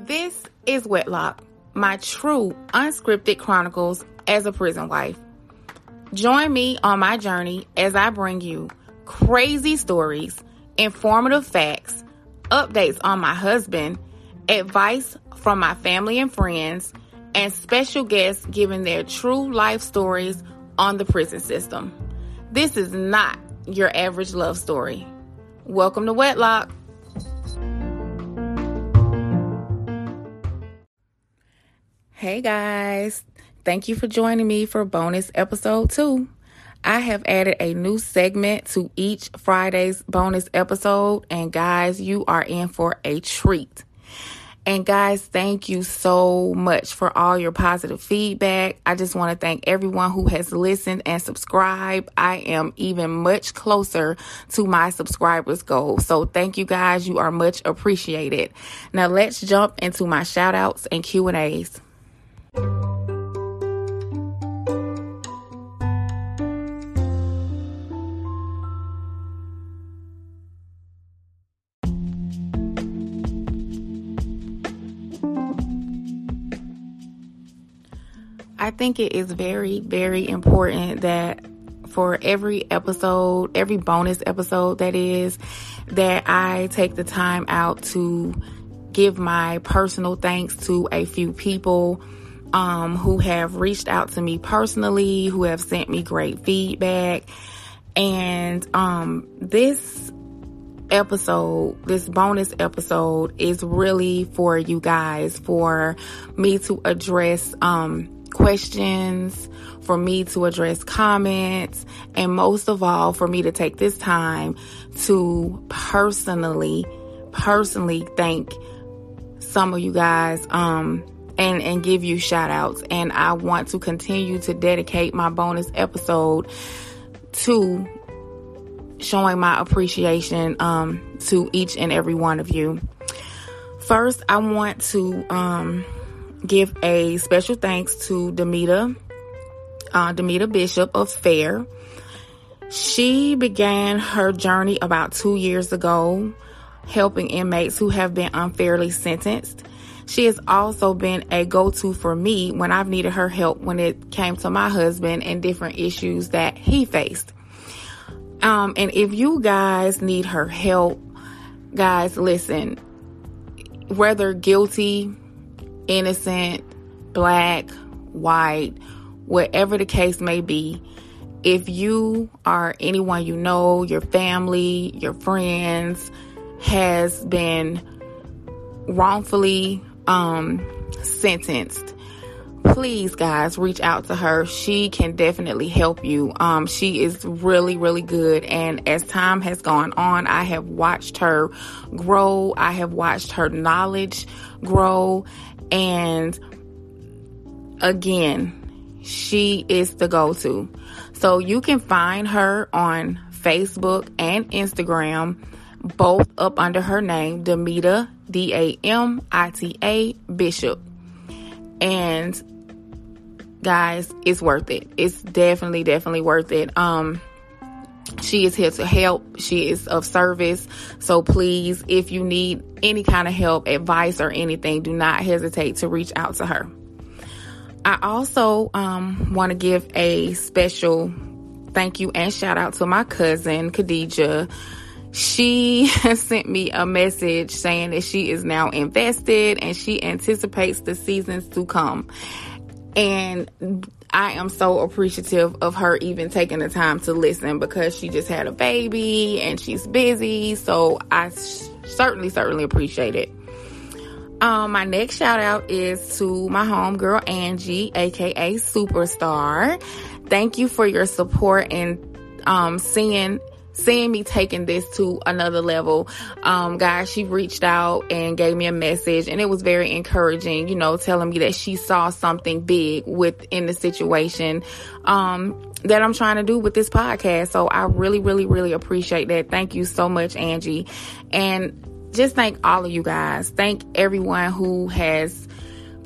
This is Wedlock, my true unscripted chronicles as a prison wife. Join me on my journey as I bring you crazy stories, informative facts, updates on my husband, advice from my family and friends, and special guests giving their true life stories on the prison system. This is not your average love story. Welcome to Wedlock. Hey guys, thank you for joining me for bonus episode two. I have added a new segment to each Friday's bonus episode, and guys, you are in for a treat. And guys, thank you so much for all your positive feedback. I just want to thank everyone who has listened and subscribed. I am even much closer to my subscribers goal. So thank you guys. You are much appreciated. Now let's jump into my shout outs and Q&As. I think it is very, very important that for every episode, every bonus episode that is, that I take the time out to give my personal thanks to a few people um, who have reached out to me personally, who have sent me great feedback. And um, this episode, this bonus episode is really for you guys, for me to address um, questions, for me to address comments, and most of all, for me to take this time to personally, personally thank some of you guys, um, and, and give you shout outs. And I want to continue to dedicate my bonus episode to showing my appreciation, um, to each and every one of you. First, I want to, um, give a special thanks to Damita, uh, Damita Bishop of FAIR. She began her journey about two years ago, helping inmates who have been unfairly sentenced. She has also been a go-to for me when I've needed her help when it came to my husband and different issues that he faced. Um, and if you guys need her help, guys, listen, whether guilty, innocent, black, white, whatever the case may be, if you are anyone you know, your family, your friends has been wrongfully um, sentenced, please guys reach out to her. She can definitely help you. Um, she is really really good. And as time has gone on i have watched her grow. I have watched her knowledge grow and again, she is the go to. So you can find her on Facebook and Instagram, both up under her name, Damita, D A M I T A Bishop. And guys, it's worth it. It's definitely, definitely worth it. Um, she is here to help. She is of service. So please, if you need any kind of help, advice, or anything, do not hesitate to reach out to her. I also um, want to give a special thank you and shout out to my cousin, Khadija. She sent me a message saying that she is now invested and she anticipates the seasons to come. And I am so appreciative of her even taking the time to listen because she just had a baby and she's busy. So I certainly, certainly appreciate it. Um, my next shout out is to my homegirl Angie, aka Superstar. Thank you for your support and um, seeing seeing me taking this to another level. Um, guys, she reached out and gave me a message and it was very encouraging, you know, telling me that she saw something big within the situation, um, that I'm trying to do with this podcast. So I really, really, really appreciate that. Thank you so much, Angie. And just thank all of you guys. Thank everyone who has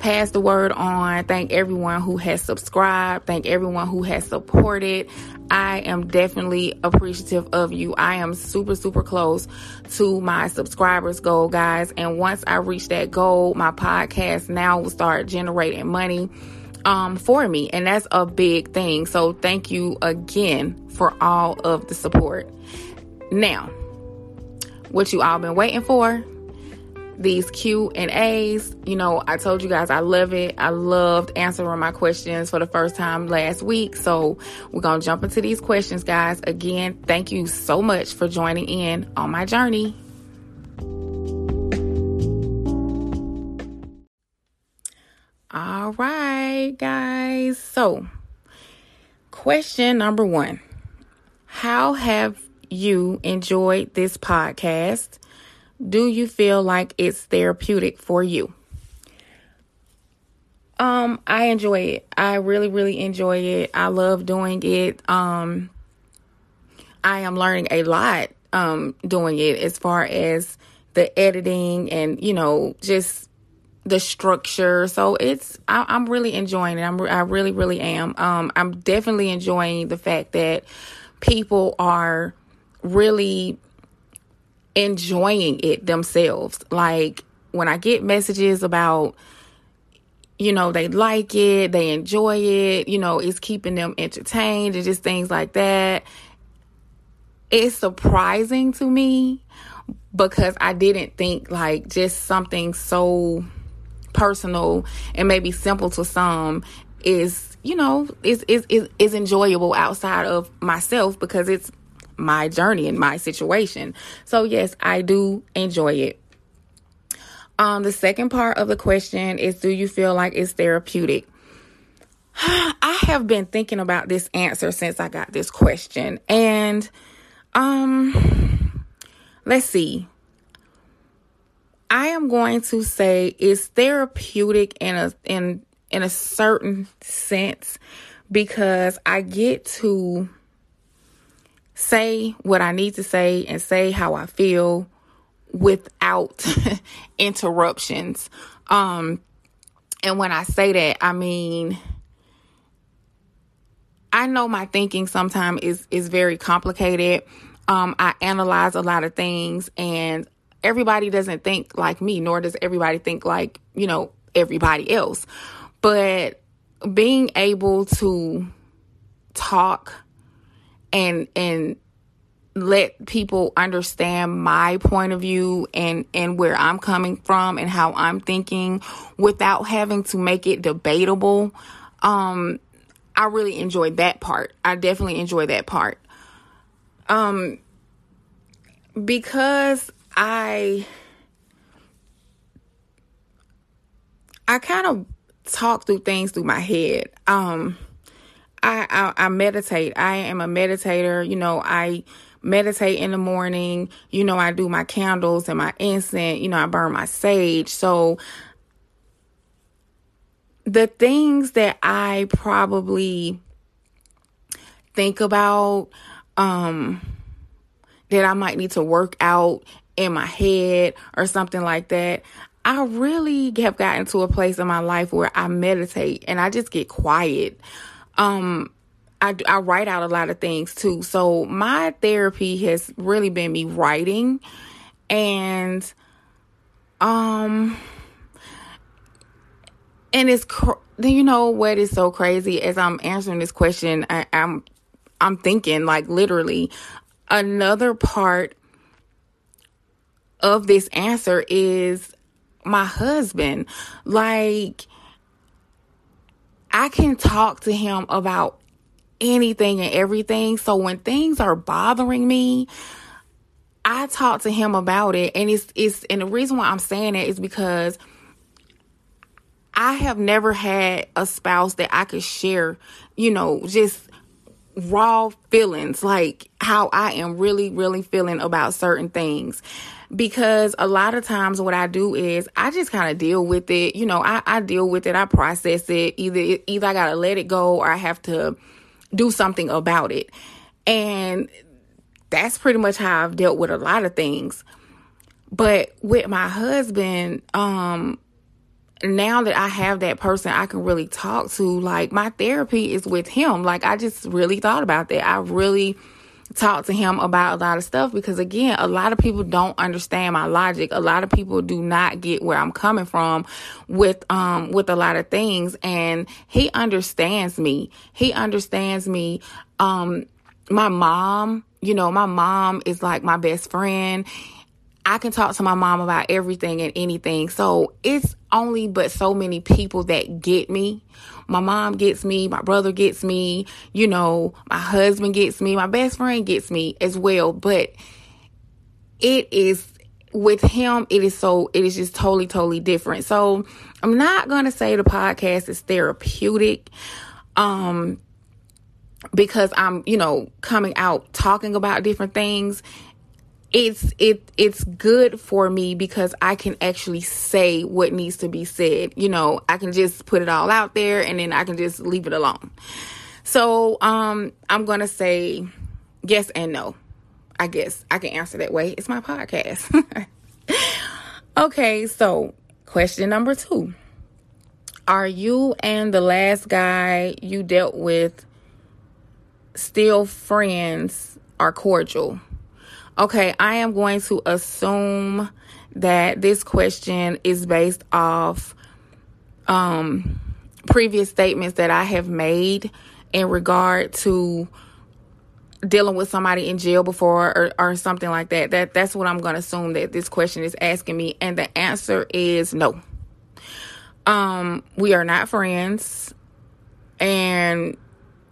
passed the word on. Thank everyone who has subscribed. Thank everyone who has supported. I am definitely appreciative of you. I am super, super close to my subscribers goal, guys. And once I reach that goal, my podcast now will start generating money um, for me. And that's a big thing. So thank you again for all of the support. Now, what you all been waiting for? These Q and A's. You know, I told you guys I love it. I loved answering my questions for the first time last week. So we're going to jump into these questions, guys. Again, thank you so much for joining in on my journey. All right, guys. So, question number one How have you enjoyed this podcast? Do you feel like it's therapeutic for you? Um, I enjoy it. I really, really enjoy it. I love doing it. Um, I am learning a lot um doing it as far as the editing and you know just the structure. So it's I, am really enjoying it. I'm I really really am. Um, I'm definitely enjoying the fact that people are really enjoying it themselves. Like when I get messages about, you know, they like it, they enjoy it, you know, it's keeping them entertained and just things like that. It's surprising to me because I didn't think like just something so personal and maybe simple to some is, you know, is is is, is enjoyable outside of myself because it's my journey and my situation. So, yes, I do enjoy it. Um, the second part of the question is Do you feel like it's therapeutic? I have been thinking about this answer since I got this question. And um let's see. I am going to say it's therapeutic in a in in a certain sense because I get to say what I need to say and say how I feel without interruptions. Um, and when I say that, I mean, I know my thinking sometimes is is very complicated. Um, I analyze a lot of things, and everybody doesn't think like me, nor does everybody think like you know everybody else. But being able to talk and and let people understand my point of view and and where I'm coming from and how I'm thinking without having to make it debatable. Um I really enjoyed that part. I definitely enjoy that part. Um because I I kind of talk through things through my head. Um I, I, I meditate. I am a meditator. You know, I meditate in the morning. You know, I do my candles and my incense. You know, I burn my sage. So the things that I probably think about um that I might need to work out in my head or something like that. I really have gotten to a place in my life where I meditate and I just get quiet um I, I write out a lot of things too. So my therapy has really been me writing and um and it's cr- you know what is so crazy as I'm answering this question I, I'm I'm thinking like literally another part of this answer is my husband like I can talk to him about anything and everything. So when things are bothering me, I talk to him about it. And it's it's and the reason why I'm saying it is because I have never had a spouse that I could share, you know, just raw feelings, like how I am really, really feeling about certain things because a lot of times what I do is I just kind of deal with it. You know, I, I deal with it. I process it. Either either I gotta let it go or I have to do something about it. And that's pretty much how I've dealt with a lot of things. But with my husband, um, now that I have that person I can really talk to, like my therapy is with him. Like I just really thought about that. I really talked to him about a lot of stuff because again, a lot of people don't understand my logic. A lot of people do not get where I'm coming from with um with a lot of things and he understands me. He understands me. Um my mom, you know, my mom is like my best friend I can talk to my mom about everything and anything. So it's only but so many people that get me. My mom gets me, my brother gets me, you know, my husband gets me, my best friend gets me as well. But it is with him, it is so, it is just totally, totally different. So I'm not going to say the podcast is therapeutic. Um, because I'm, you know, coming out talking about different things it's it it's good for me because I can actually say what needs to be said. You know, I can just put it all out there and then I can just leave it alone. So, um I'm going to say yes and no. I guess I can answer that way. It's my podcast. okay, so question number 2. Are you and the last guy you dealt with still friends are cordial? Okay, I am going to assume that this question is based off um, previous statements that I have made in regard to dealing with somebody in jail before or, or something like that. That that's what I'm going to assume that this question is asking me and the answer is no. Um we are not friends and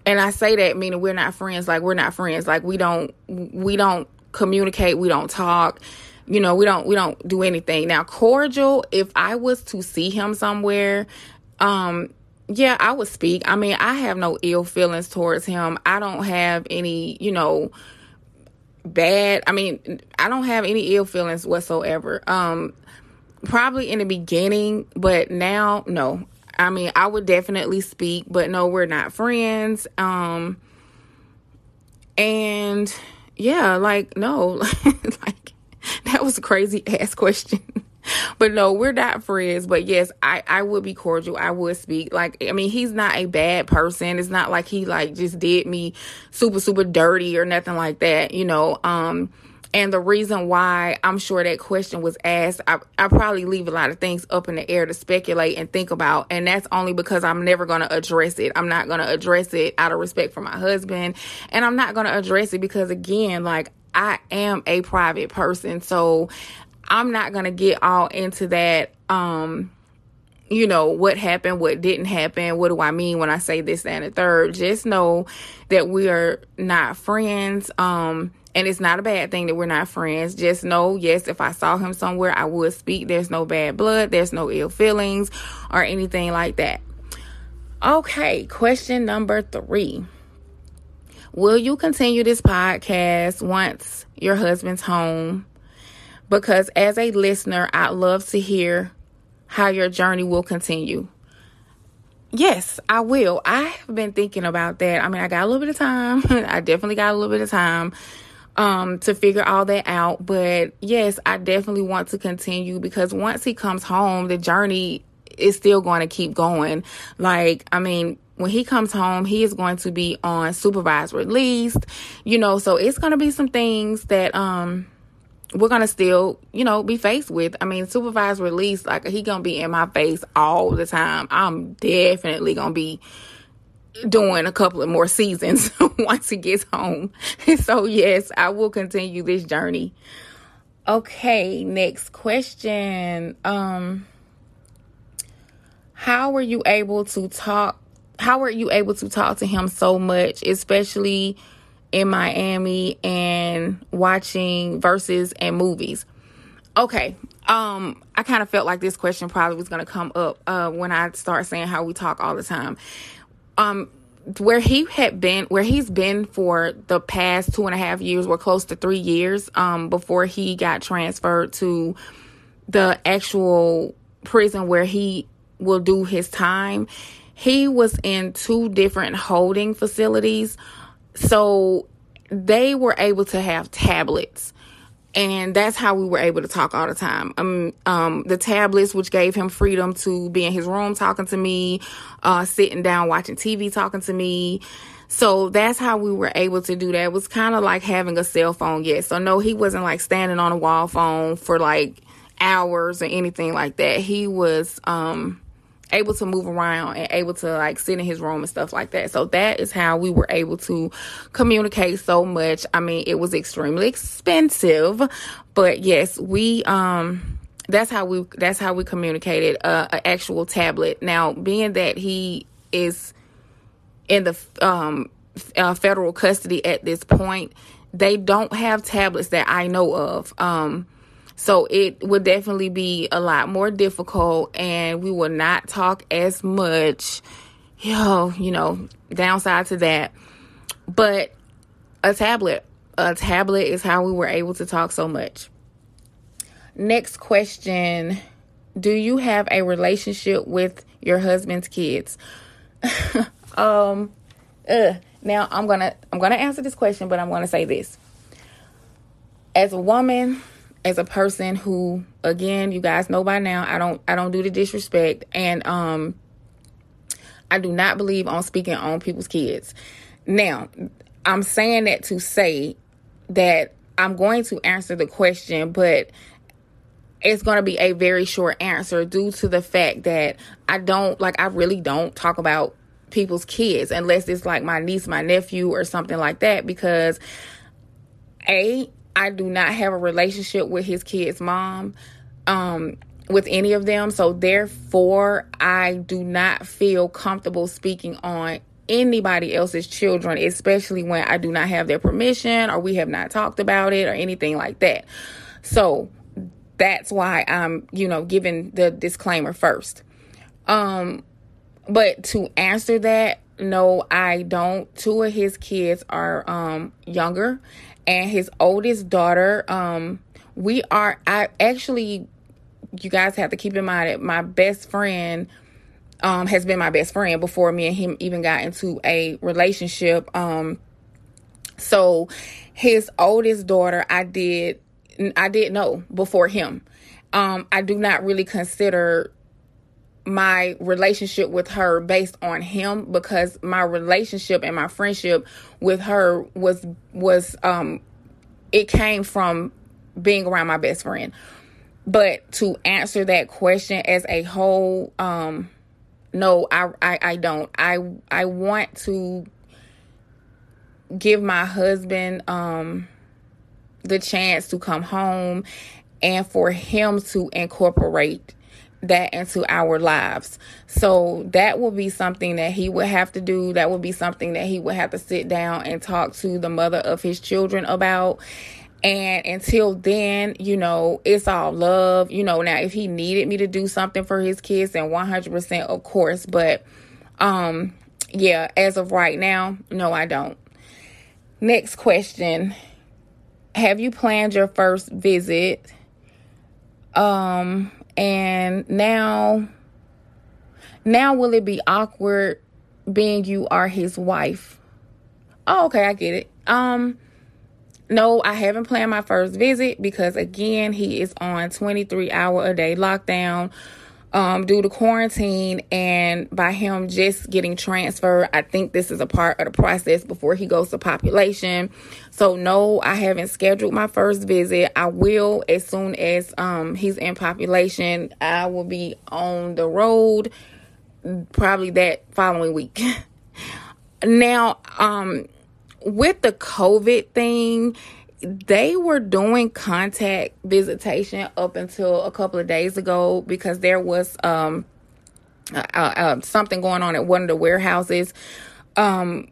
and I say that meaning we're not friends like we're not friends like we don't we don't communicate, we don't talk. You know, we don't we don't do anything. Now, cordial, if I was to see him somewhere, um yeah, I would speak. I mean, I have no ill feelings towards him. I don't have any, you know, bad. I mean, I don't have any ill feelings whatsoever. Um probably in the beginning, but now no. I mean, I would definitely speak, but no, we're not friends. Um and yeah, like no, like that was a crazy ass question. but no, we're not friends. But yes, I I would be cordial. I would speak. Like I mean, he's not a bad person. It's not like he like just did me super super dirty or nothing like that. You know. Um and the reason why I'm sure that question was asked, I, I probably leave a lot of things up in the air to speculate and think about. And that's only because I'm never going to address it. I'm not going to address it out of respect for my husband. And I'm not going to address it because, again, like I am a private person. So I'm not going to get all into that. Um, you know, what happened, what didn't happen, what do I mean when I say this, and the third. Just know that we are not friends. Um, and it's not a bad thing that we're not friends. Just know, yes, if I saw him somewhere, I would speak. There's no bad blood, there's no ill feelings or anything like that. Okay, question number three. Will you continue this podcast once your husband's home? Because as a listener, I'd love to hear how your journey will continue. Yes, I will. I have been thinking about that. I mean, I got a little bit of time. I definitely got a little bit of time um to figure all that out but yes i definitely want to continue because once he comes home the journey is still going to keep going like i mean when he comes home he is going to be on supervised release you know so it's going to be some things that um we're gonna still, you know, be faced with. I mean, supervised release, like he gonna be in my face all the time. I'm definitely gonna be doing a couple of more seasons once he gets home. So, yes, I will continue this journey. Okay, next question. Um how were you able to talk how were you able to talk to him so much, especially in Miami and watching verses and movies? Okay. Um, I kind of felt like this question probably was going to come up uh, when I start saying how we talk all the time um where he had been where he's been for the past two and a half years or close to three years um before he got transferred to the actual prison where he will do his time he was in two different holding facilities. So they were able to have tablets and that's how we were able to talk all the time. Um, um, the tablets, which gave him freedom to be in his room talking to me, uh, sitting down watching TV talking to me. So that's how we were able to do that. It was kind of like having a cell phone, yes. So no, he wasn't like standing on a wall phone for like hours or anything like that. He was, um, able to move around and able to like sit in his room and stuff like that. So that is how we were able to communicate so much. I mean, it was extremely expensive, but yes, we um that's how we that's how we communicated uh, an actual tablet. Now, being that he is in the um uh, federal custody at this point, they don't have tablets that I know of. Um so it would definitely be a lot more difficult and we will not talk as much. Yo, you know, downside to that. But a tablet, a tablet is how we were able to talk so much. Next question Do you have a relationship with your husband's kids? um, uh, now I'm gonna I'm gonna answer this question, but I'm gonna say this. As a woman, as a person who again you guys know by now i don't i don't do the disrespect. And um i do not believe on speaking on people's kids. Now i'm saying that to say that i'm going to answer the question but it's going to be a very short answer due to the fact that i don't like i really don't talk about people's kids unless it's like my niece my nephew or something like that because a I do not have a relationship with his kid's mom, um, with any of them. So therefore, I do not feel comfortable speaking on anybody else's children, especially when I do not have their permission or we have not talked about it or anything like that. So that's why I'm, you know, giving the disclaimer first. Um, but to answer that, no, I don't. Two of his kids are um younger and his oldest daughter um we are i actually you guys have to keep in mind that my best friend um has been my best friend before me and him even got into a relationship um so his oldest daughter i did i did know before him. Um i do not really consider my relationship with her based on him because my relationship and my friendship with her was was um it came from being around my best friend. But to answer that question as a whole, um no, I, I I don't. I I want to give my husband um the chance to come home and for him to incorporate that into our lives. So that will be something that he would have to do. That would be something that he would have to sit down and talk to the mother of his children about. And until then, you know, it's all love. You know, now if he needed me to do something for his kids, then 100% of course. But, um, yeah, as of right now, no, I don't. Next question. Have you planned your first visit? Um, and now now will it be awkward being you are his wife? Oh, okay, I get it. Um no, I haven't planned my first visit because again, he is on 23 hour a day lockdown um, due to quarantine and by him just getting transferred. I think this is a part of the process before he goes to population. So no, I haven't scheduled my first visit. I will as soon as um, he's in population. I will be on the road probably that following week. now, um, with the COVID thing, they were doing contact visitation up until a couple of days ago because there was um uh, uh, something going on at one of the warehouses um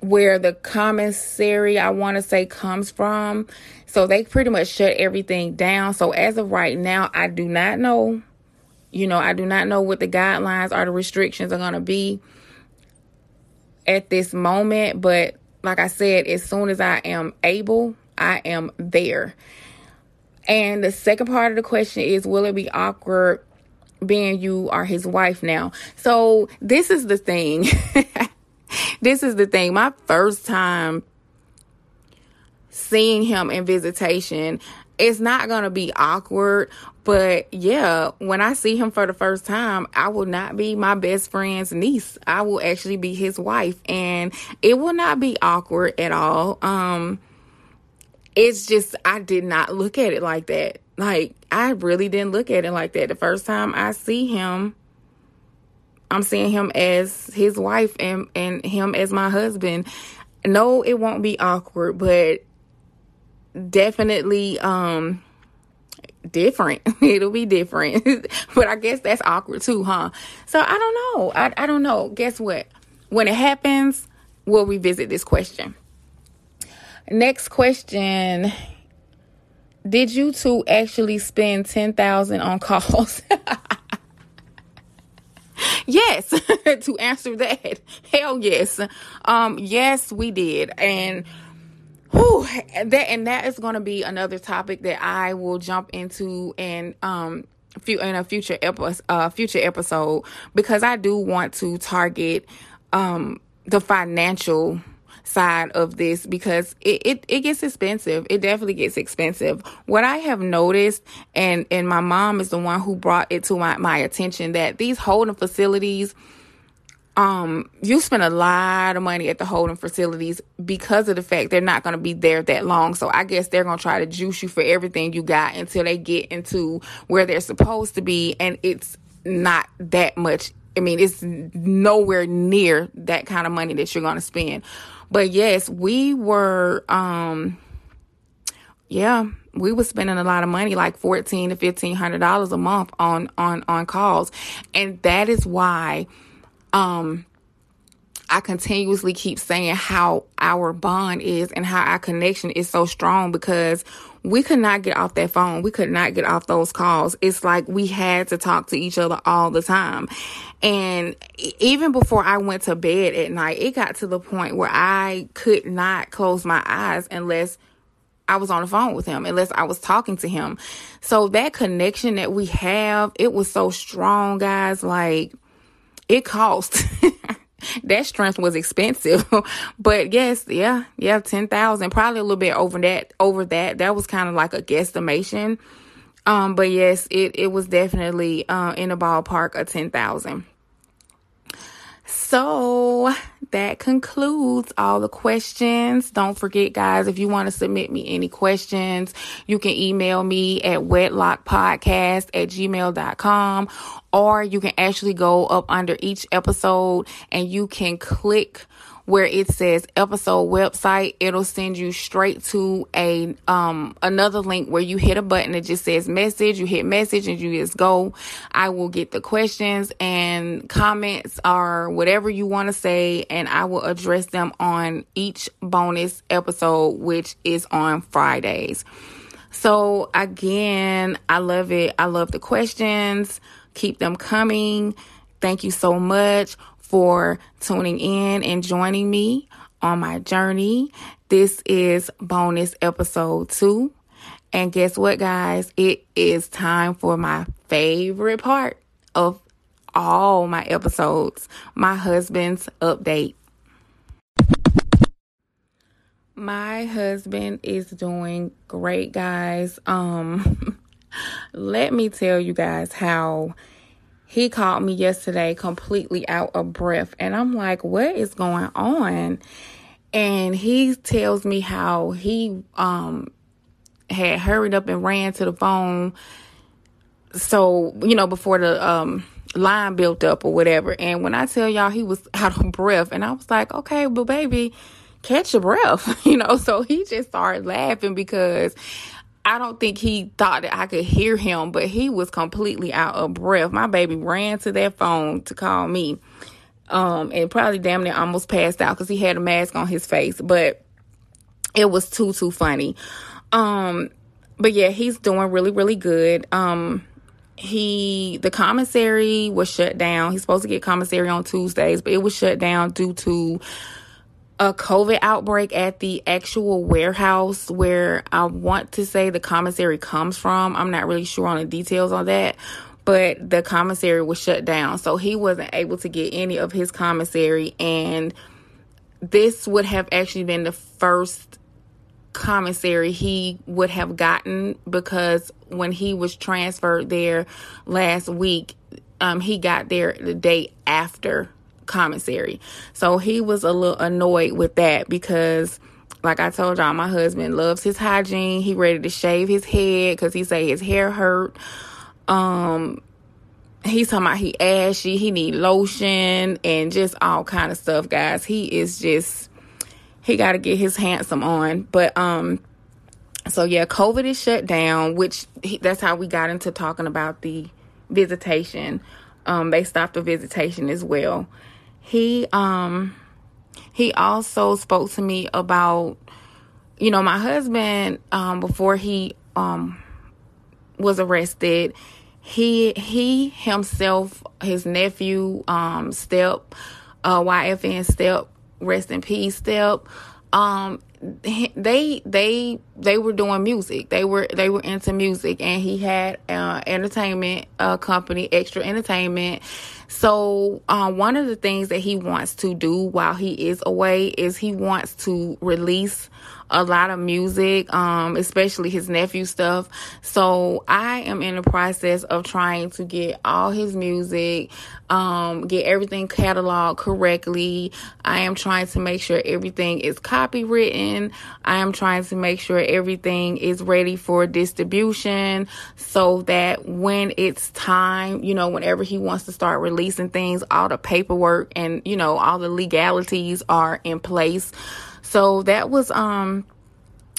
where the commissary I want to say comes from. So they pretty much shut everything down. So as of right now, I do not know. You know, I do not know what the guidelines or the restrictions are going to be at this moment, but like I said, as soon as I am able, I am there. And the second part of the question is Will it be awkward being you are his wife now? So, this is the thing. this is the thing. My first time seeing him in visitation. It's not going to be awkward, but yeah, when I see him for the first time, I will not be my best friend's niece. I will actually be his wife and it will not be awkward at all. Um it's just I did not look at it like that. Like I really didn't look at it like that. The first time I see him, I'm seeing him as his wife and and him as my husband. No, it won't be awkward, but definitely um different. It'll be different. but I guess that's awkward too, huh? So I don't know. I I don't know. Guess what? When it happens, we'll revisit this question. Next question. Did you two actually spend 10,000 on calls? yes, to answer that. Hell yes. Um yes, we did. And whew, that and that is going to be another topic that I will jump into and um few in a future episode uh future episode because I do want to target um the financial side of this because it, it, it gets expensive. It definitely gets expensive. What I have noticed, and, and my mom is the one who brought it to my, my attention that these holding facilities, um, you spend a lot of money at the holding facilities because of the fact they're not going to be there that long. So I guess they're going to try to juice you for everything you got until they get into where they're supposed to be. And it's not that much. I mean, it's nowhere near that kind of money that you're going to spend. But yes, we were um yeah, we were spending a lot of money, like fourteen to fifteen hundred dollars a month on on on calls. And that is why um I continuously keep saying how our bond is and how our connection is so strong because we could not get off that phone. We could not get off those calls. It's like we had to talk to each other all the time. And even before I went to bed at night, it got to the point where I could not close my eyes unless I was on the phone with him, unless I was talking to him. So that connection that we have, it was so strong, guys. Like, it cost. that strength was expensive. but yes, yeah, yeah, 10,000, probably a little bit over that, over that. That was kind of like a guesstimation. Um, but yes, it, it was definitely, uh, in a ballpark of 10,000. So that concludes all the questions. Don't forget, guys, if you want to submit me any questions, you can email me at wedlockpodcast at gmail.com or you can actually go up under each episode and you can click where it says episode website it'll send you straight to a um another link where you hit a button that just says message you hit message and you just go. I will get the questions and comments or whatever you want to say and i will address them on each bonus episode which is on fridays. So again i love it. I love the questions. Keep them coming. Thank you so much for tuning in and joining me on my journey. This is bonus episode two. And guess what, guys? It is time for my favorite part of all my episodes my husband's update. My husband is doing great, guys. Um, let me tell you guys how he called me yesterday completely out of breath. And I'm like, what is going on? And he tells me how he um had hurried up and ran to the phone. So, you know, before the um line built up or whatever. And when I tell y'all he was out of breath, and I was like, okay, but baby, catch your breath, you know. So he just started laughing because I don't think he thought that I could hear him, but he was completely out of breath. My baby ran to that phone to call me. Um, and probably damn near almost passed out because he had a mask on his face, but it was too, too funny. Um, but yeah, he's doing really, really good. Um, he the commissary was shut down. He's supposed to get commissary on Tuesdays, but it was shut down due to a COVID outbreak at the actual warehouse where I want to say the commissary comes from. I'm not really sure on the details on that, but the commissary was shut down. So he wasn't able to get any of his commissary. And this would have actually been the first commissary he would have gotten because when he was transferred there last week, um, he got there the day after commissary. So he was a little annoyed with that because like I told y'all, my husband loves his hygiene. He ready to shave his head because he say his hair hurt. Um, he's talking about he ashy. He need lotion and just all kind of stuff, guys. He is just he got to get his handsome on. But um, so yeah, COVID is shut down, which he, that's how we got into talking about the visitation. Um, they stopped the visitation as well. He um he also spoke to me about you know my husband um before he um was arrested. He he himself his nephew um step uh YFN step rest in peace step um they they they were doing music. They were they were into music and he had uh entertainment uh company extra entertainment so um one of the things that he wants to do while he is away is he wants to release a lot of music, um, especially his nephew stuff. So I am in the process of trying to get all his music, um, get everything cataloged correctly. I am trying to make sure everything is copywritten. I am trying to make sure everything is ready for distribution so that when it's time, you know, whenever he wants to start releasing things, all the paperwork and, you know, all the legalities are in place. So that was um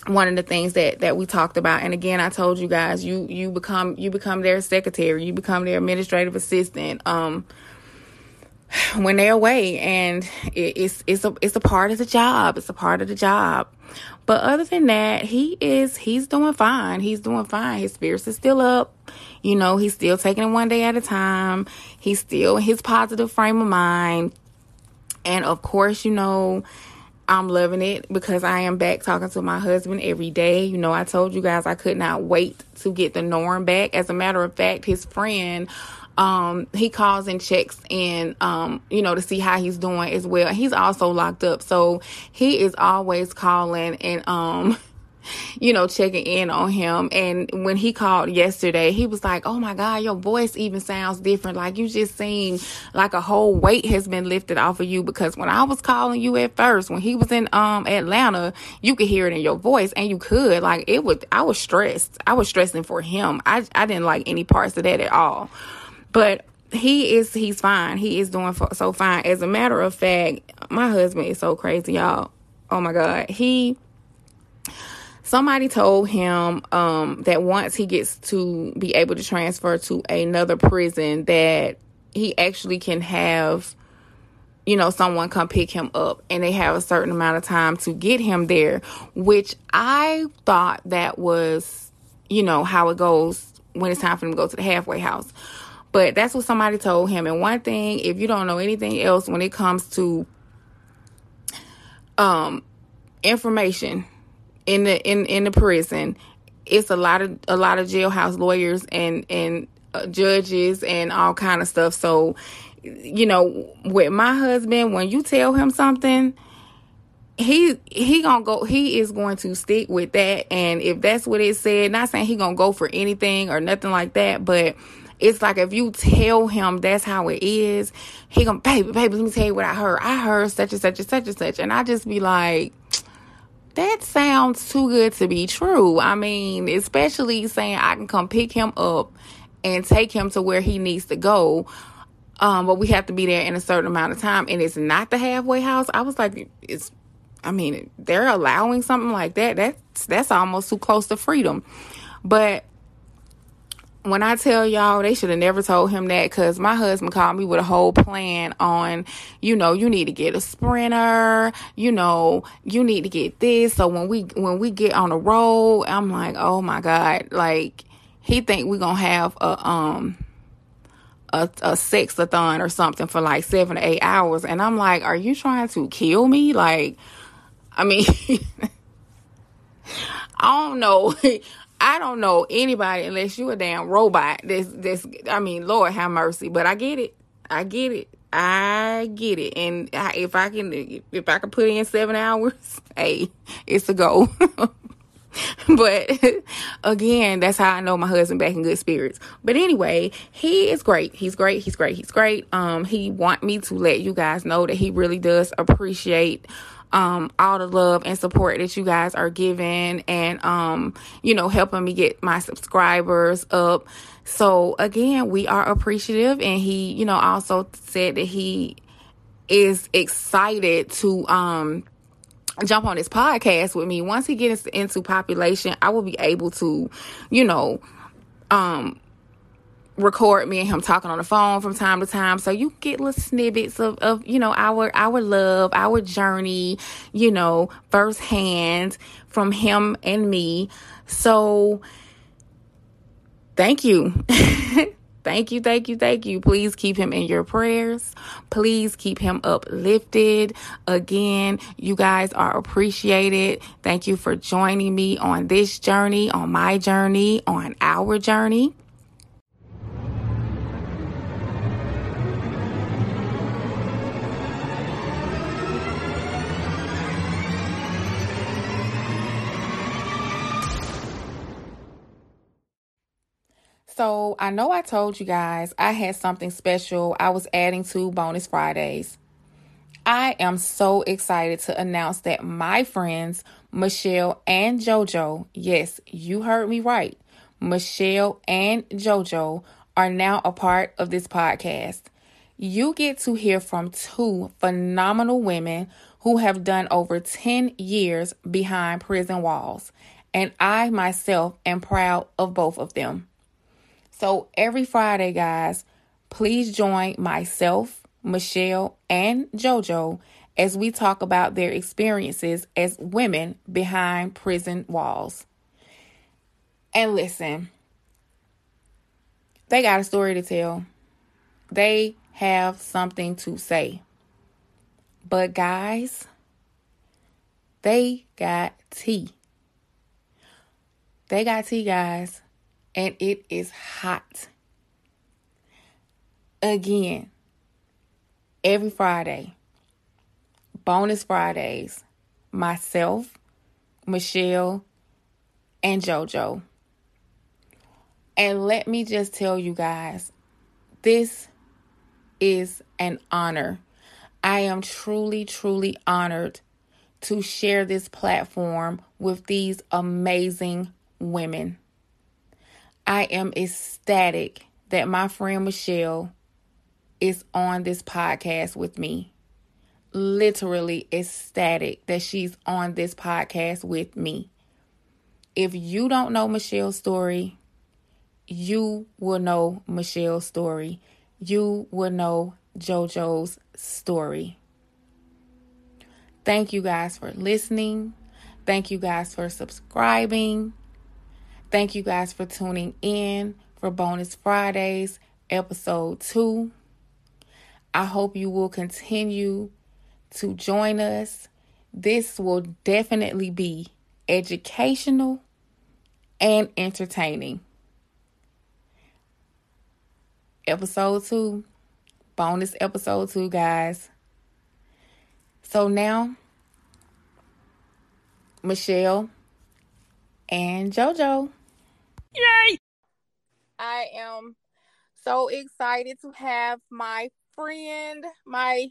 one of the things that that we talked about and again I told you guys you you become you become their secretary, you become their administrative assistant um when they're away and it, it's it's a it's a part of the job. It's a part of the job. But other than that, he is he's doing fine. He's doing fine. His spirits is still up. You know, he's still taking it one day at a time. He's still in his positive frame of mind. And of course, you know, I'm loving it because I am back talking to my husband every day. You know, I told you guys I could not wait to get the norm back. As a matter of fact, his friend um, he calls and checks in, um, you know, to see how he's doing as well. He's also locked up, so he is always calling and, um, you know, checking in on him. And when he called yesterday, he was like, Oh my God, your voice even sounds different. Like you just seem like a whole weight has been lifted off of you. Because when I was calling you at first, when he was in, um, Atlanta, you could hear it in your voice and you could, like it was, I was stressed. I was stressing for him. I, I didn't like any parts of that at all. But he is he's fine. He is doing so fine. As a matter of fact, my husband is so crazy, y'all. Oh my god. He somebody told him um, that once he gets to be able to transfer to another prison that he actually can have you know someone come pick him up and they have a certain amount of time to get him there which i thought that was you know how it goes when it's time for him to go to the halfway house. But that's what somebody told him. And one thing if you don't know anything else when it comes to um information in the in in the prison. It's a lot of a lot of jailhouse lawyers and and uh, judges and all kind of stuff. So you know with my husband when you tell him something he he gonna go he is going to stick with that. And if that's what it said not saying he gonna go for anything or nothing like that but it's like if you tell him that's how it is he gonna baby baby let me tell you what i heard. I heard such and such and such and such. And i just be like that sounds too good to be true. I mean, especially saying I can come pick him up and take him to where he needs to go. Um, but we have to be there in a certain amount of time, and it's not the halfway house. I was like, it's. I mean, they're allowing something like that. That's that's almost too close to freedom. But when I tell y'all, they should have never told him that because my husband called me with a whole plan on, you know, you need to get a sprinter, you know, you need to get this. So when we when we get on the road, I'm like, oh my god, like he think we gonna have a um a, a sexathon or something for like seven to eight hours, and I'm like, are you trying to kill me? Like, I mean. I don't know. I don't know anybody unless you a damn robot. This this I mean, Lord have mercy, but I get it. I get it. I get it. And I, if I can, if I can put in seven hours, hey, it's a go. but again, that's how I know my husband back in good spirits. But anyway, he is great. He's great. He's great. He's great. Um, he want me to let you guys know that he really does appreciate um, all the love and support that you guys are giving and, um, you know, helping me get my subscribers up. So again, we are appreciative. And he, you know, also said that he is excited to, um, jump on this podcast with me. Once he gets into population, I will be able to, you know, um, record me and him talking on the phone from time to time so you get little snippets of, of you know our our love our journey you know firsthand from him and me so thank you Thank you, thank you, thank you. Please keep him in your prayers. Please keep him uplifted. Again, you guys are appreciated. Thank you for joining me on this journey, on my journey, on our journey. So I know I told you guys I had something special I was adding to Bonus Fridays. I am so excited to announce that my friends, Michelle and JoJo, yes, you heard me right, Michelle and JoJo are now a part of this podcast. You get to hear from two phenomenal women who have done over 10 years behind prison walls, and I myself am proud of both of them. So every Friday, guys, please join myself, Michelle, and JoJo as we talk about their experiences as women behind prison walls. And listen, they got a story to tell. They have something to say. But, guys, they got tea. They got tea, guys and it is hot. Again, every Friday, bonus Fridays, myself, Michelle, and JoJo. And let me just tell you guys, this is an honor. I am truly, truly honored to share this platform with these amazing women. I am ecstatic that my friend Michelle is on this podcast with me. Literally ecstatic that she's on this podcast with me. If you don't know Michelle's story, you will know Michelle's story. You will know JoJo's story. Thank you guys for listening. Thank you guys for subscribing. Thank you guys for tuning in for Bonus Fridays, episode two. I hope you will continue to join us. This will definitely be educational and entertaining. Episode two, bonus episode two, guys. So now, Michelle and JoJo. Yay! I am so excited to have my friend, my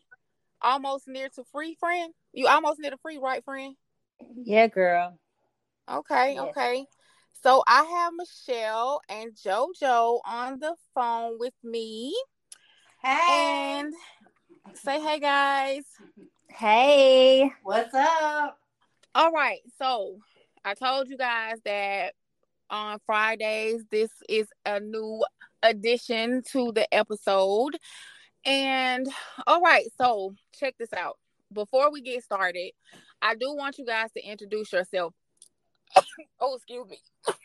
almost near to free friend. You almost near to free, right, friend? Yeah, girl. Okay, yes. okay. So I have Michelle and JoJo on the phone with me. Hey. And say hey guys. Hey. What's up? All right. So I told you guys that on Fridays, this is a new addition to the episode. And all right, so check this out. Before we get started, I do want you guys to introduce yourself. oh, excuse me.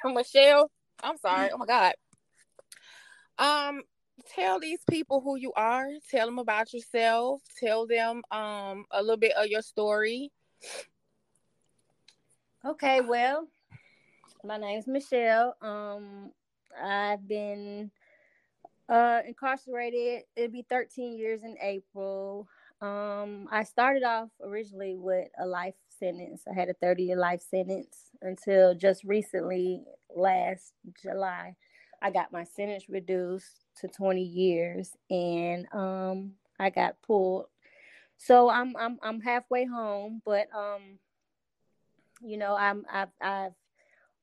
Michelle, I'm sorry. Oh my God. Um, tell these people who you are. Tell them about yourself. Tell them um a little bit of your story. Okay, well, my name is Michelle. Um, I've been Uh, incarcerated. It'll be 13 years in April. Um, I started off originally with a life sentence. I had a 30 year life sentence until just recently, last July, I got my sentence reduced to 20 years, and um, I got pulled. So I'm I'm I'm halfway home, but um, you know, I'm I've I've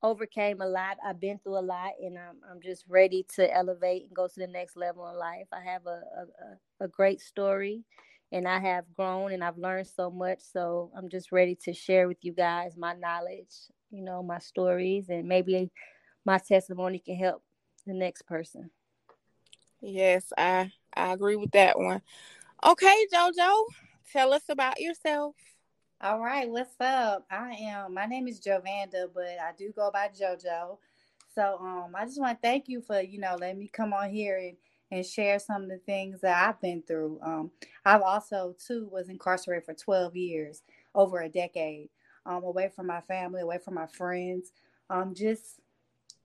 overcame a lot. I've been through a lot, and I'm I'm just ready to elevate and go to the next level in life. I have a a, a great story, and I have grown and I've learned so much. So I'm just ready to share with you guys my knowledge, you know, my stories, and maybe my testimony can help the next person. Yes, I I agree with that one. Okay, Jojo, tell us about yourself. All right, what's up? I am. My name is Jovanda, but I do go by JoJo. So, um, I just want to thank you for you know letting me come on here and and share some of the things that I've been through. Um, I've also too was incarcerated for 12 years, over a decade, um, away from my family, away from my friends, um, just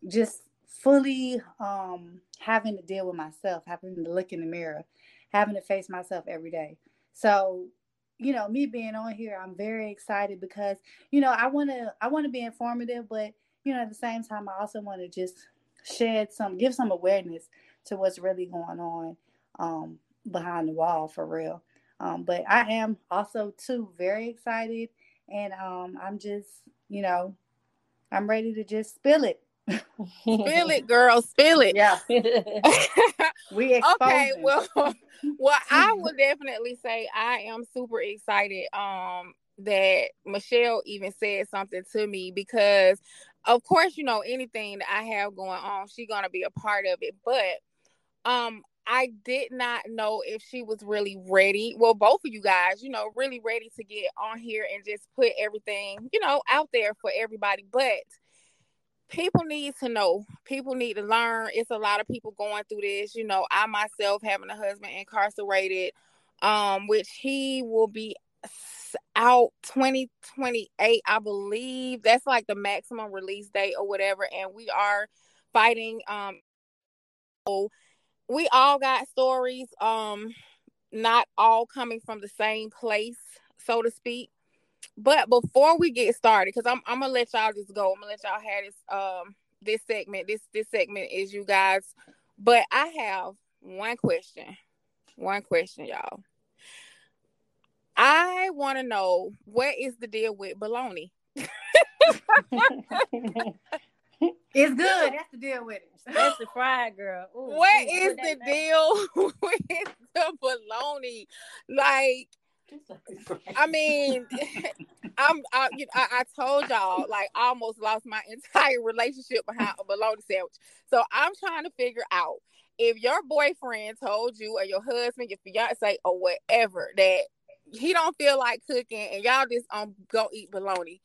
just fully um having to deal with myself, having to look in the mirror, having to face myself every day. So you know, me being on here, I'm very excited because, you know, I want to I want to be informative, but you know, at the same time, I also want to just shed some, give some awareness to what's really going on um, behind the wall for real. Um, but I am also too very excited, and um, I'm just, you know, I'm ready to just spill it. Spill it, girl, spill it. Yeah. we okay. Well, well, I would definitely say I am super excited. Um, that Michelle even said something to me because, of course, you know anything that I have going on, she's gonna be a part of it. But, um, I did not know if she was really ready. Well, both of you guys, you know, really ready to get on here and just put everything, you know, out there for everybody. But people need to know. People need to learn. It's a lot of people going through this. You know i myself having a husband incarcerated um which he will be out 2028 i believe. That's like the maximum release date or whatever and we are fighting um we all got stories um not all coming from the same place so to speak but before we get started, because I'm I'm gonna let y'all just go. I'm gonna let y'all have this um this segment. This this segment is you guys. But I have one question. One question, y'all. I want to know what is the deal with baloney? it's good. That's the deal with it. That's the fried girl. Ooh, what is the deal with the baloney? Like I mean, I'm I, you know, I, I, told y'all like I almost lost my entire relationship behind a bologna sandwich. So I'm trying to figure out if your boyfriend told you or your husband, your fiance or whatever that he don't feel like cooking and y'all just um go eat bologna.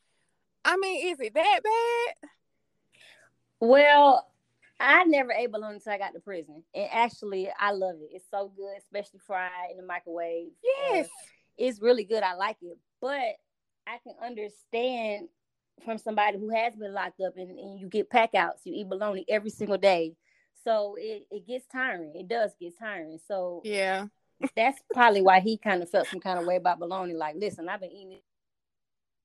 I mean, is it that bad? Well, I never ate bologna until I got to prison, and actually, I love it. It's so good, especially fried in the microwave. Yes. Uh, it's really good. I like it, but I can understand from somebody who has been locked up and, and you get pack outs, you eat bologna every single day. So it, it gets tiring. It does get tiring. So yeah, that's probably why he kind of felt some kind of way about bologna. Like, listen, I've been eating it.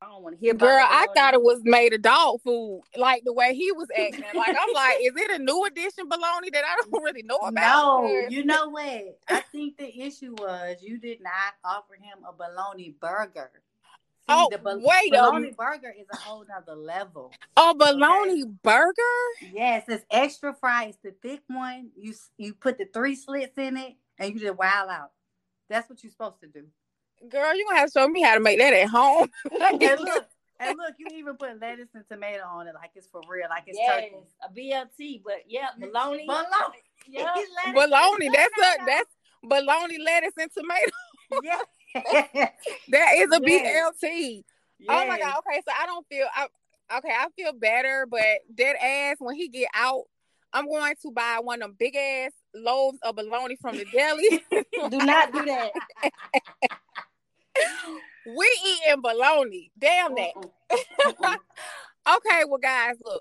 I don't want to hear. Girl, I thought it was made of dog food, like the way he was acting. Like I'm like, is it a new edition bologna that I don't really know about? No, you know what? I think the issue was you did not offer him a bologna burger. See, oh, the bol- wait bologna burger is a whole nother level. Oh, bologna okay? burger? Yes, it's extra fried. It's the thick one. You you put the three slits in it, and you just wow out. That's what you're supposed to do. Girl, you gonna have to show me how to make that at home. and look, and look, you even put lettuce and tomato on it, like it's for real, like it's yes, turkey. a BLT, but yeah, bologna, bologna, yeah, bologna. That's a that's bologna, lettuce, and tomato. yeah, that is a yes. BLT. Yes. Oh my god. Okay, so I don't feel. I, okay, I feel better, but that ass when he get out, I'm going to buy one of them big ass loaves of bologna from the deli. do not do that. We eating bologna. Damn that. okay, well, guys, look.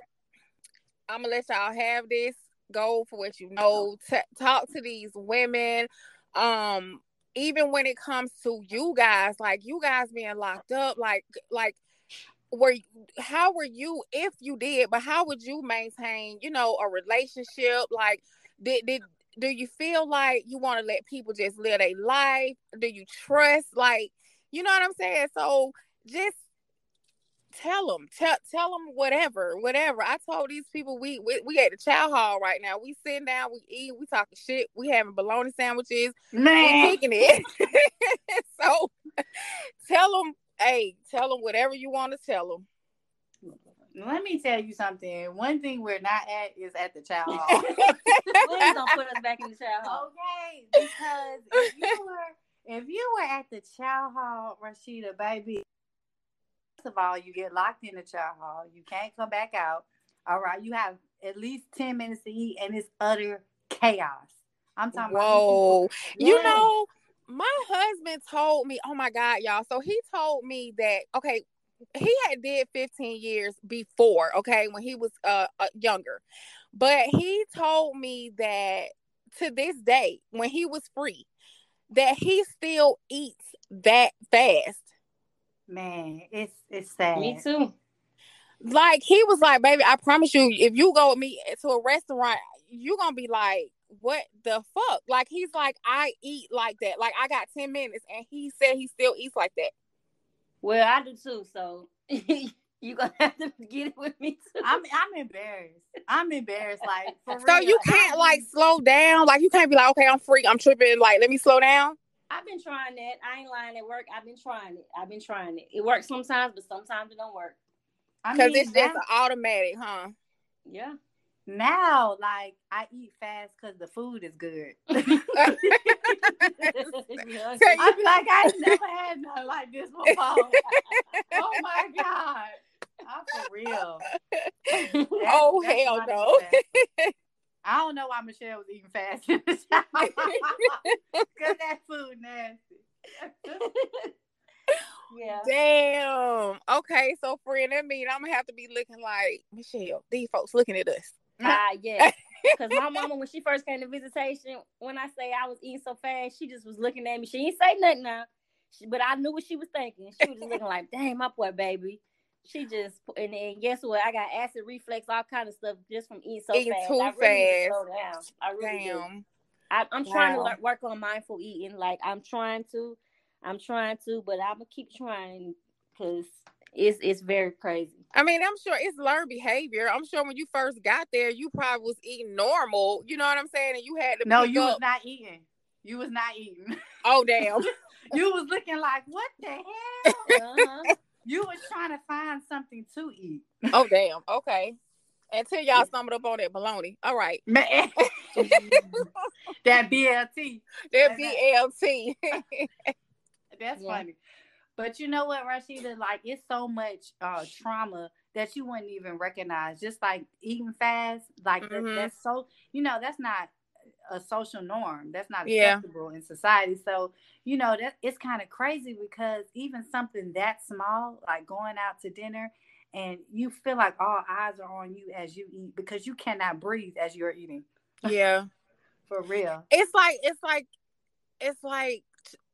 I'm gonna let y'all have this. go for what you know. T- talk to these women. Um, even when it comes to you guys, like you guys being locked up, like like were how were you if you did, but how would you maintain, you know, a relationship? Like did did do you feel like you want to let people just live their life? Do you trust like you know what I'm saying? So just tell them, tell tell them whatever, whatever. I told these people we we, we at the chow hall right now. We sitting down, we eat, we talking shit, we having bologna sandwiches, Man. we kicking it. so tell them, hey, tell them whatever you want to tell them. Let me tell you something. One thing we're not at is at the chow hall. Please don't put us back in the chow hall. okay, because if you were if you were at the chow hall, Rashida, baby, first of all, you get locked in the chow hall. You can't come back out. All right, you have at least ten minutes to eat, and it's utter chaos. I'm talking Whoa. about You know, my husband told me, oh my God, y'all. So he told me that, okay, he had did 15 years before, okay, when he was uh, uh younger. But he told me that to this day, when he was free, that he still eats that fast. man, it's it's sad. Me too. Like he was like, baby, I promise you, if you go with me to a restaurant, you're gonna be like, what the fuck? Like he's like, I eat like that. Like I got 10 minutes and he said he still eats like that. Well, I do too. So you gonna have to get it with me too. I'm I'm embarrassed. I'm embarrassed. Like for So real. you can't like slow down. Like you can't be like, okay, I'm free, I'm tripping. Like let me slow down. I've been trying that. I ain't lying at work. I've been trying it. I've been trying it. It works sometimes, but sometimes it don't work. I Because mean, it's just now- automatic, huh? Yeah. now like I eat fast because the food is good. I be like, I never had nothing like this before. oh my god, I'm for real. That- Oh, that's hell no. I don't know why Michelle was eating fast in the shower because that food nasty. yeah. Damn. Okay, so friend, that mean I'm gonna have to be looking like Michelle. These folks looking at us. Ah, yeah. Because my mama, when she first came to visitation, when I say I was eating so fast, she just was looking at me. She didn't say nothing now, she, but I knew what she was thinking. She was just looking like, "Damn, my poor baby." She just and then guess what? I got acid reflux, all kind of stuff just from eating so Eating fast. too I really need to fast. slow down. I really do. Damn. I, I'm trying to Wow. work on mindful eating. Like I'm trying to, I'm trying to, but I'm gonna keep trying because it's it's very crazy. I mean, I'm sure it's learned behavior. I'm sure when you first got there, you probably was eating normal. You know what I'm saying? And you had to No, pick you was not eating. You was not eating. Oh damn. you was looking like, what the hell? Uh-huh. You was trying to find something to eat. oh damn. Okay. Until y'all stumbled up on that baloney. All right. That BLT. That BLT. That's Yeah. funny. But you know what, Rashida? Like it's so much uh trauma that you wouldn't even recognize. Just like eating fast, like that- Mhm. that's so you know, that's not a social norm. That's not Yeah. acceptable in society. So, you know, that it's kind of crazy because even something that small, like going out to dinner, and you feel like all eyes are on you as you eat because you cannot breathe as you're eating. yeah. For real. It's like it's like it's like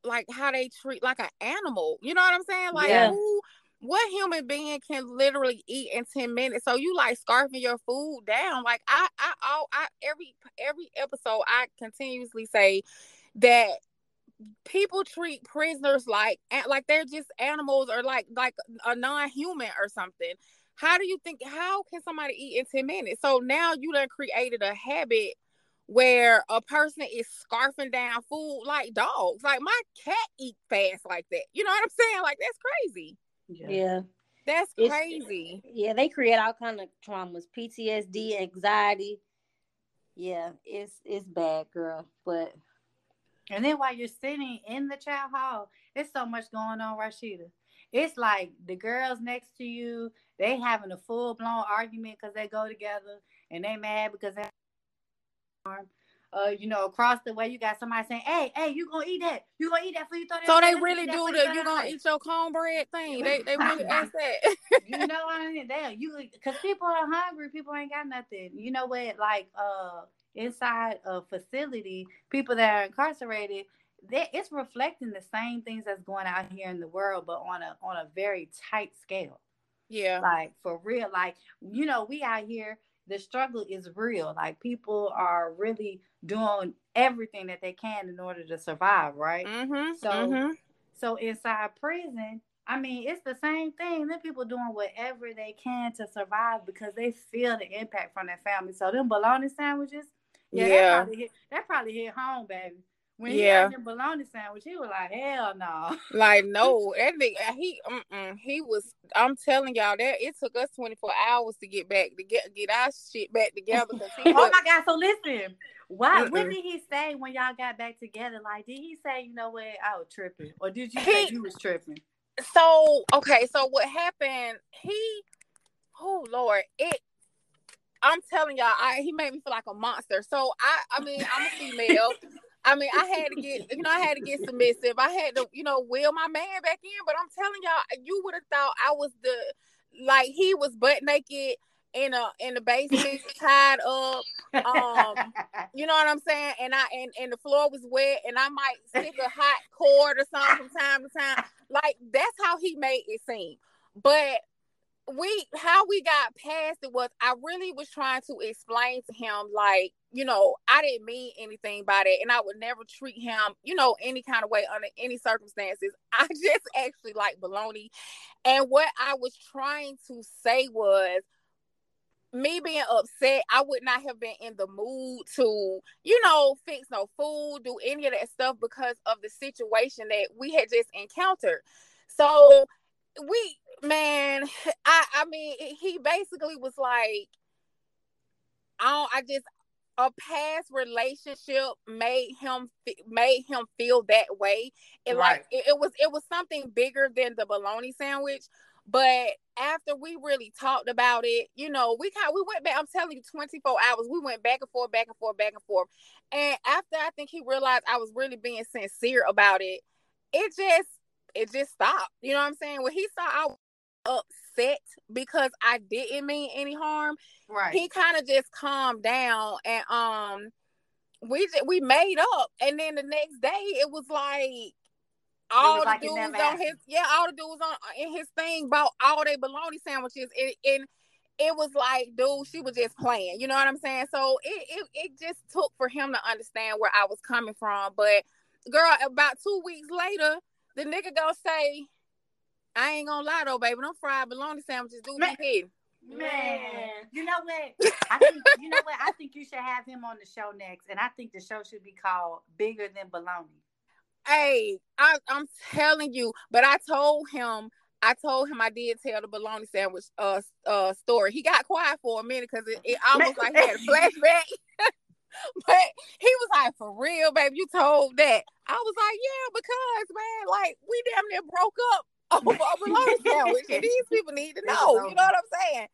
like how they treat like an animal. You know what I'm saying? Like Yeah. who what human being can literally eat in 10 minutes? So you like scarfing your food down. Like I I all I every every episode I continuously say that people treat prisoners like like they're just animals or like like a non-human or something. How do you think how can somebody eat in 10 minutes? So now you done created a habit where a person is scarfing down food like dogs. Like my cat eat fast like that. You know what I'm saying? Like that's crazy. Yeah. That's It's- crazy. Yeah, they create all kind of traumas, PTSD, anxiety. Yeah, it's it's bad, girl. But And then while you're sitting in the chow hall, there's so much going on, Rashida. It's like the girls next to you, they having a full blown argument because they go together and they mad because they uh, you know, across the way, you got somebody saying, "Hey, hey, you gonna eat that? You gonna eat that for you throw that?" So they really do the you gonna eat your cornbread thing. They they really ask that. you know what I mean? They you because people are hungry. People ain't got nothing. You know what? Like uh, inside a facility, people that are incarcerated. That it's reflecting the same things that's going out here in the world, but on a on a very tight scale. Yeah. Like for real. Like, you know, we out here, the struggle is real. Like people are really doing everything that they can in order to survive, right? Mm-hmm. So mm-hmm. so inside prison, I mean, it's the same thing. Them people doing whatever they can to survive because they feel the impact from their family. So them bologna sandwiches, yeah, Yeah. That, probably hit, that probably hit home, baby. When he Yeah. had them bologna sandwich, he was like, hell no. Like no, that nigga, uh, he he was. I'm telling y'all that it took us 24 hours to get back to get get our shit back together. Oh was- my God! So listen, why? What Mm-mm. did he say when y'all got back together? Like, did he say, you know what, I was tripping, or did you He- say you was tripping? so okay, so what happened? He, oh Lord, it. I'm telling y'all, I he made me feel like a monster. So I, I mean, I'm a female. I mean, I had to get, you know, I had to get submissive. I had to, you know, wheel my man back in. But I'm telling y'all, you would have thought I was the, like he was butt naked in a in the basement, tied up. Um, You know what I'm saying? And I and, and the floor was wet, and I might stick a hot cord or something from time to time. Like that's how he made it seem. But we how we got past it was I really was trying to explain to him like you know I didn't mean anything by that, and I would never treat him you know any kind of way under any circumstances. I just actually like baloney, and what I was trying to say was me being upset, I would not have been in the mood to, you know, fix no food, do any of that stuff because of the situation that we had just encountered. So we, man, I, I mean, he basically was like, I, don't, I just a past relationship made him made him feel that way. It like it, it was it was something bigger than the bologna sandwich. But after we really talked about it, you know, we kind we went back. I'm telling you, 24 hours. We went back and forth, back and forth, back and forth. And after I think he realized I was really being sincere about it, it just it just stopped. You know what I'm saying? When he saw I was upset because I didn't mean any harm, right. he kind of just calmed down and um we just, we made up and then the next day it was like all was the like dudes on his yeah all the dudes on in his thing bought all their bologna sandwiches and, and it was like dude she was just playing you know what i'm saying so it, it it just took for him to understand where i was coming from but girl about two weeks later the nigga gonna say I ain't gonna lie though, baby. Them fried bologna sandwiches do Man. be hitting. Man, you know what? I think you know what? I think you should have him on the show next, and I think the show should be called "Bigger Than Baloney." Hey, I, I'm telling you, but I told him, I told him I did tell the bologna sandwich uh uh story. He got quiet for a minute because it, it almost like he had a flashback. but he was like, "For real, baby, you told that." I was like, "Yeah, because man, like we damn near broke up over a bologna sandwich, and these people need to know." You know what I'm saying?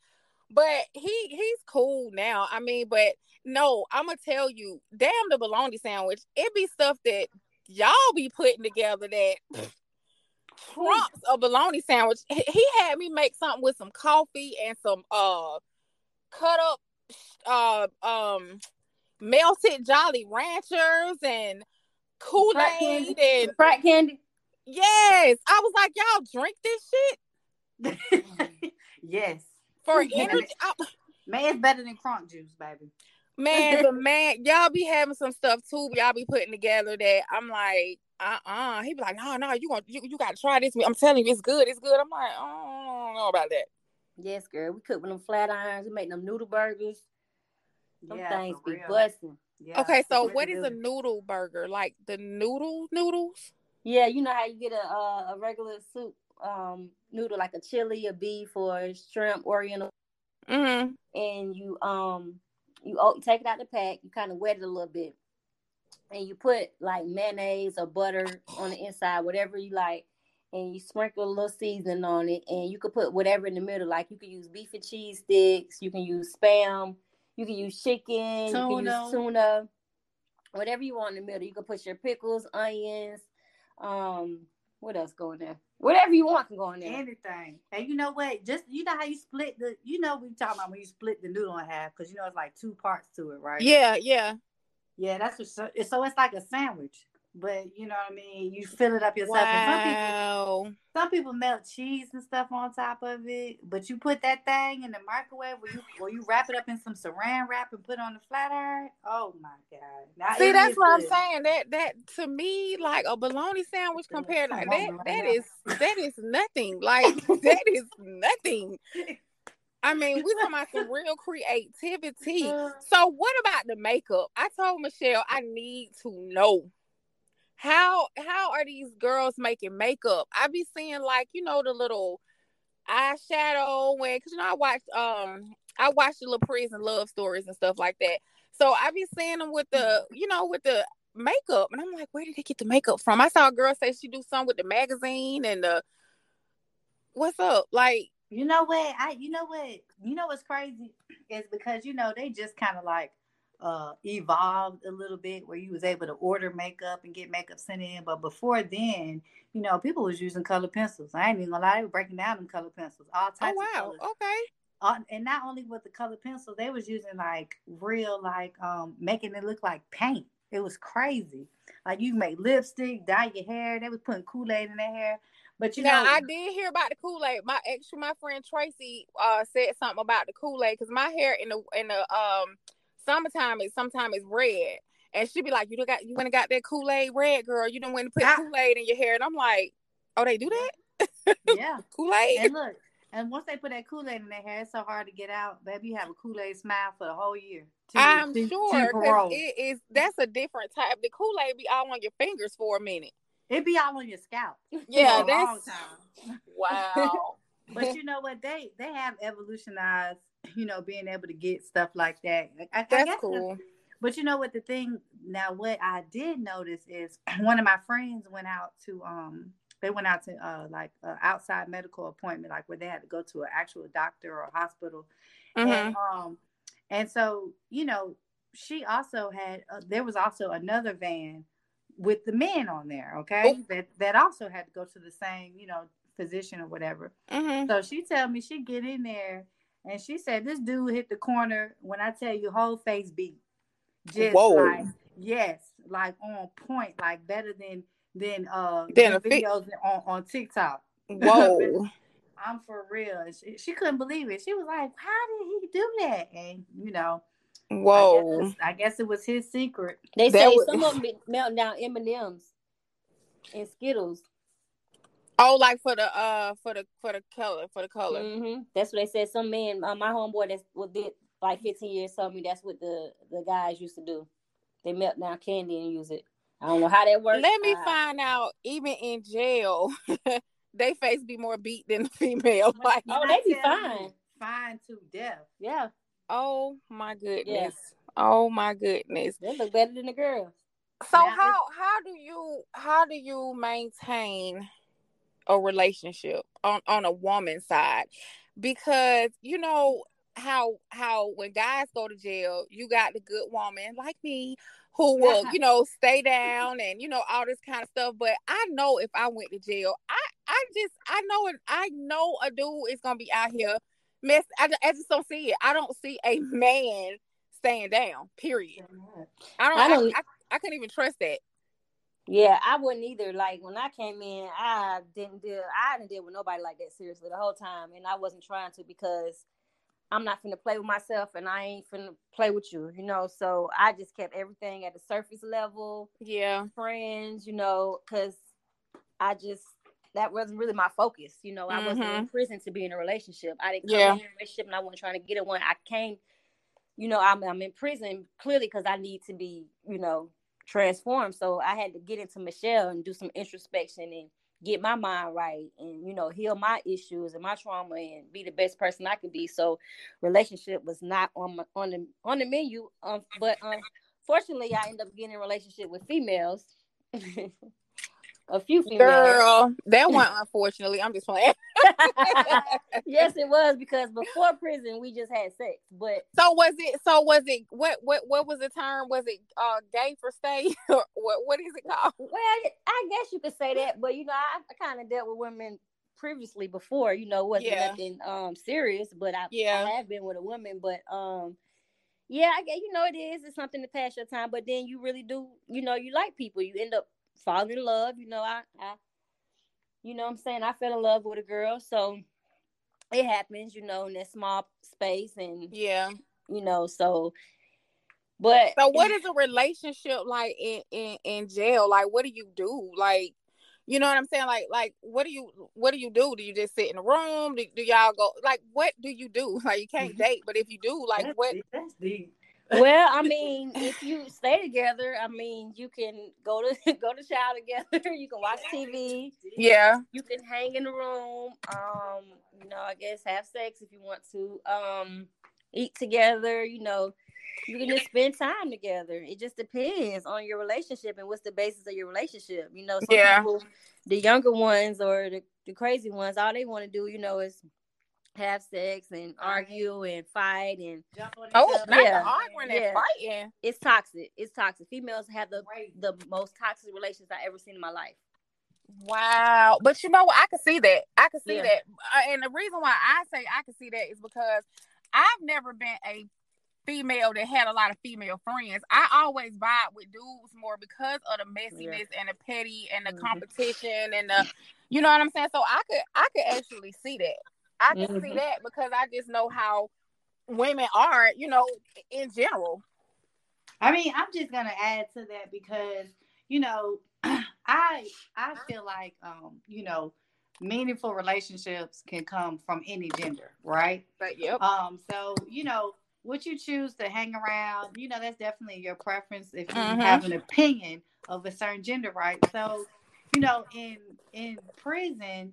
But he he's cool now. I mean, but no, I'm gonna tell you, damn the bologna sandwich. It be stuff that y'all be putting together that trumps a bologna sandwich. He, he had me make something with some coffee and some uh cut up uh um melted Jolly Ranchers and Kool Crack Aid candy. and Crack candy. yes, I was like, y'all drink this shit yes, for Yeah. energy. I- man, it's better than crunk juice, baby. Man, but man, y'all be having some stuff too. Y'all be putting together that I'm like, uh, uh He be like, no, no, you want you, you got to try this. I'm telling you, it's good. It's good. I'm like, oh, I don't know about that. Yes, girl. We cook with them flat irons. We make them noodle burgers. Them Yeah, things be real. busting. Yeah, okay, so really what is do. a noodle burger? Like the noodle noodles? Yeah, you know how you get a uh, a regular soup um noodle like a chili, a beef, or shrimp, oriental, Mm-hmm. and you um you take it out the pack. You kind of wet it a little bit, and you put like mayonnaise or butter on the inside, whatever you like, and you sprinkle a little seasoning on it, and you could put whatever in the middle. Like you could use beef and cheese sticks. You can use spam. You can use chicken. You can Tuna. use tuna. whatever you want in the middle. You can put your pickles, onions, um, what else go in there? Whatever you want can go in there. Anything. And you know what? Just you know how you split the. You know we talking about when you split the noodle in half because you know it's like two parts to it, right? Yeah, yeah. Yeah, that's what. So, so it's like a sandwich but you know what I mean. You fill it up yourself. Wow. Some people, some people melt cheese and stuff on top of it, but you put that thing in the microwave, or you or you wrap it up in some Saran wrap and put on the flat iron. Oh my god! Now, See, that's what good. I'm saying. That that to me, like a bologna sandwich compared like that, that is that is nothing. Like that is nothing. I mean, we talking about some real creativity. So, what about the makeup? I told Michelle I need to know how how are these girls making makeup? I be seeing like you know the little eyeshadow when because you know I watched um I watched the little prison love stories and stuff like that. So I be seeing them with the you know with the makeup and I'm like, where did they get the makeup from? I saw a girl say she do something with the magazine and the what's up like. You know what? I you know what you know what's crazy is because you know they just kind of like uh, evolved a little bit where you was able to order makeup and get makeup sent in. But before then, you know, people was using color pencils. I ain't even gonna lie, they were breaking down them color pencils, all oh, types. Oh wow, okay. Uh, and not only with the color pencil, they was using like real, like um, making it look like paint. It was crazy. Like you make lipstick, dye your hair. They was putting Kool Aid in their hair. But you now, know, I did hear about the Kool Aid. My actually, my friend Tracy uh, said something about the Kool Aid because my hair in the in the um summertime is sometimes it's red. And she'd be like, You got you went and got that Kool-Aid red girl, you don't want to put ah. Kool-Aid in your hair. And I'm like, Oh, they do that? Yeah. Kool-Aid. And look, and once they put that Kool-Aid in their hair, it's so hard to get out. Baby, you have a Kool-Aid smile for the whole year. I'm sure because it is that's a different type. The Kool-Aid be all on your fingers for a minute. It be all on your scalp. Yeah, that's wow. but you know what? They they have evolutionized you know, being able to get stuff like that. I, That's I cool. But you know what the thing now what I did notice is one of my friends went out to um they went out to uh like outside medical appointment like where they had to go to an actual doctor or hospital mm-hmm. and um and so you know she also had uh, there was also another van with the men on there okay oh. that that also had to go to the same you know physician or whatever mm-hmm. so she told me she get in there and she said this dude hit the corner when I tell you whole face beat. Just Whoa. like yes, like on point, like better than than uh than videos fi- on, on TikTok. Whoa. I'm for real. She, she, couldn't believe it. She was like, How did he do that? And you know, Whoa. I guess, I guess it was his secret. They say was... some of them melting down M and M's and Skittles. Oh, like for the uh for the for the color for the color. Mm-hmm. That's what they said. Some men, uh, my homeboy that's what did like 15 years told me that's what the the guys used to do. They melt down candy and use it. I don't know how that works. Let me uh, find out. Even in jail, they face be more beat than the female. Like, oh, they be fine, fine to death. Yeah. Oh my goodness. Yeah. Oh my goodness. They look better than the girls. So now, how how do you how do you maintain a relationship on on a woman's side. Because you know how how when guys go to jail you got the good woman like me who will you know stay down and you know all this kind of stuff. But i know if i went to jail i i just i know it i know a dude is gonna be out here mess I, I just don't see it. I don't see a man staying down period. I don't i, don't, I, I, I couldn't even trust that yeah, I wouldn't either. Like when I came in, I didn't deal. I didn't deal with nobody like that seriously the whole time, and I wasn't trying to because I'm not finna play with myself, and I ain't finna play with you, you know. So I just kept everything at the surface level. Yeah, friends, you know, because I just that wasn't really my focus. You know, I mm-hmm. wasn't in mm-hmm. prison to be in a relationship. I didn't come yeah. in a relationship, and I wasn't trying to get in one. I came, you know, I'm I'm in prison clearly because I need to be, you know, transform. So I had to get into Michelle and do some introspection and get my mind right and you know heal my issues and my trauma and be the best person I could be. So relationship was not on my, on the on the menu. Um, but um, fortunately, I ended up getting in a relationship with females. a few females. Girl, that one unfortunately. I'm just playing. yes, it was because before prison we just had sex. But so was it? So was it? What what what was the term? Was it uh gay for stay or what? What is it called? Well, I guess you could say that. But you know, I, I kind of dealt with women previously before. You know, wasn't Yeah. nothing um serious. But I, Yeah. I have been with a woman. But um. Yeah, I you know it is. It's something to pass your time, but then you really do. You know, you like people. You end up falling in love. You know, I, I, you know, what I'm saying I fell in love with a girl, so it happens. You know, in that small space, and Yeah. you know, so. But So what is a relationship like in in in jail? Like what do you do? Like you know what I'm saying? Like like what do you what do you do? Do you just sit in a room? Do, do y'all go like what do you do? Like you can't mm-hmm. date, but if you do, like That's what deep. That's deep. Well, I mean, if you stay together, I mean, you can go to go to shower together. You can watch TV. Yeah. You can hang in the room. Um, you know, I guess have sex if you want to. Um, eat together. You know, you can just spend time together. It just depends on your relationship and what's the basis of your relationship. You know, some Yeah. people, the younger ones or the, the crazy ones, all they want to do, you know, is have sex and argue and fight and Jump on each Oh, not Yeah. the arguing and fighting. it's toxic. It's toxic. Females have the Great. the most toxic relations I've ever seen in my life. Wow. But you know what? I can see that. I can see Yeah. that. Uh, And the reason why I say I can see that is because I've never been a female that had a lot of female friends. I always vibe with dudes more because of the messiness and the petty and the Mhm. competition and the you know what I'm saying? So I could I could actually see that. I can see Mhm. that because I just know how women are, you know, in general. I mean, I'm just gonna add to that because you know, I I feel like um, you know, meaningful relationships can come from any gender, right? But yep. Um, so you know, what you choose to hang around, you know, that's definitely your preference if you Mhm. have an opinion of a certain gender, right? So, you know, in in prison,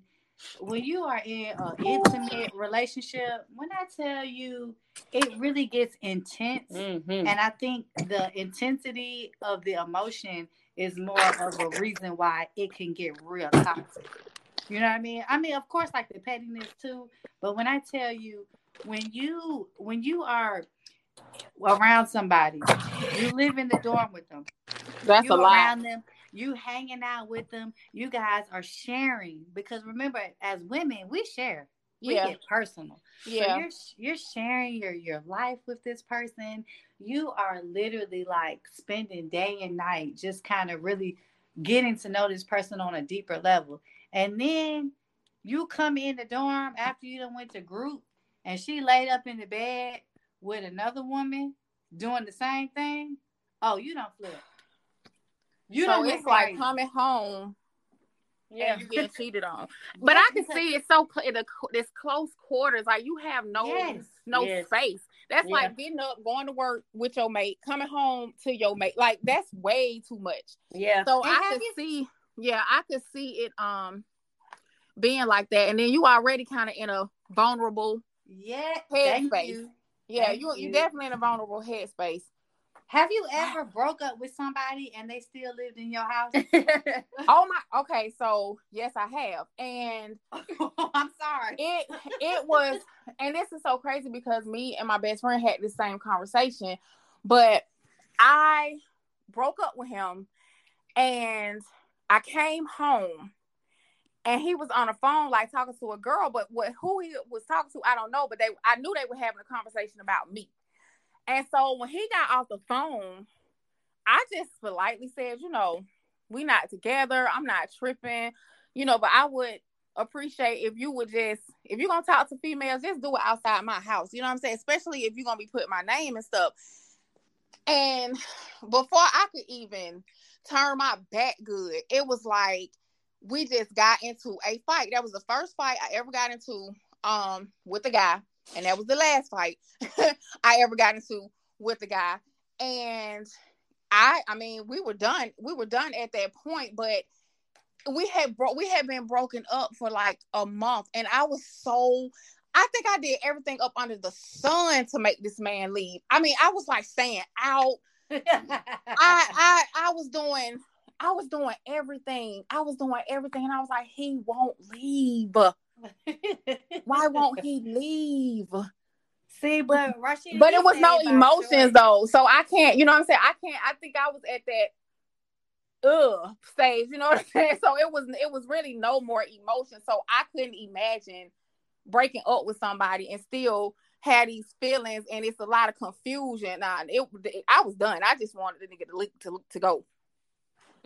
when you are in an intimate relationship, when I tell you it really gets intense. Mm-hmm. And I think the intensity of the emotion is more of a reason why it can get real toxic. You know what I mean? I mean, of course, like the pettiness too. But when I tell you, when you when you are around somebody, you live in the dorm with them, That's you a lot. around them, you hanging out with them, you guys are sharing. Because remember, as women, we share. We Yeah. get personal. Yeah. So you're you're sharing your your life with this person. You are literally like spending day and night just kind of really getting to know this person on a deeper level. And then you come in the dorm after you done went to group and she laid up in the bed with another woman doing the same thing. Oh, you don't flip. You so don't it's like coming home Yeah. and you get cheated on. But I can see it's so cl- in the this close quarters. Like you have no Yes. no Yes. space. That's Yeah. like getting up, going to work with your mate, coming home to your mate. Like that's way too much. Yeah. So And I have could you- see, yeah, I could see it um being like that. And then you already kind of in a vulnerable. Yeah, Head thank you. Yeah, Thank you you you. definitely in a vulnerable headspace. Have you ever broke up with somebody and they still lived in your house? Oh my. Okay, so yes, I have, and I'm sorry. it it was and this is so crazy because me and my best friend had the same conversation but i broke up with him and i came home and he was on the phone like talking to a girl but what who he was talking to i don't know but they i knew they were having a conversation about me and so when he got off the phone i just politely said you know we not together i'm not tripping you know but i would appreciate if you would just if you're gonna talk to females, just do it outside my house. You know what I'm saying? Especially if you're gonna be putting my name and stuff. And before I could even turn my back good, it was like we just got into a fight. That was the first fight I ever got into um with a guy, and that was the last fight I ever got into with a guy. And I I mean, we were done. We were done at that point, but we had bro- we had been broken up for like a month and I was so I think I did everything up under the sun to make this man leave. I mean, I was like staying out. I I I was doing I was doing everything. I was doing everything. And I was like, he won't leave. Why won't he leave? See, but Rashida, But it was no emotions though. So I can't, you know what I'm saying? I can't I think I was at that ugh stage, you know what I'm saying? So it was it was really no more emotion. So I couldn't imagine breaking up with somebody and still had these feelings and it's a lot of confusion. Nah, it, it I was done. I just wanted the nigga to to, to go.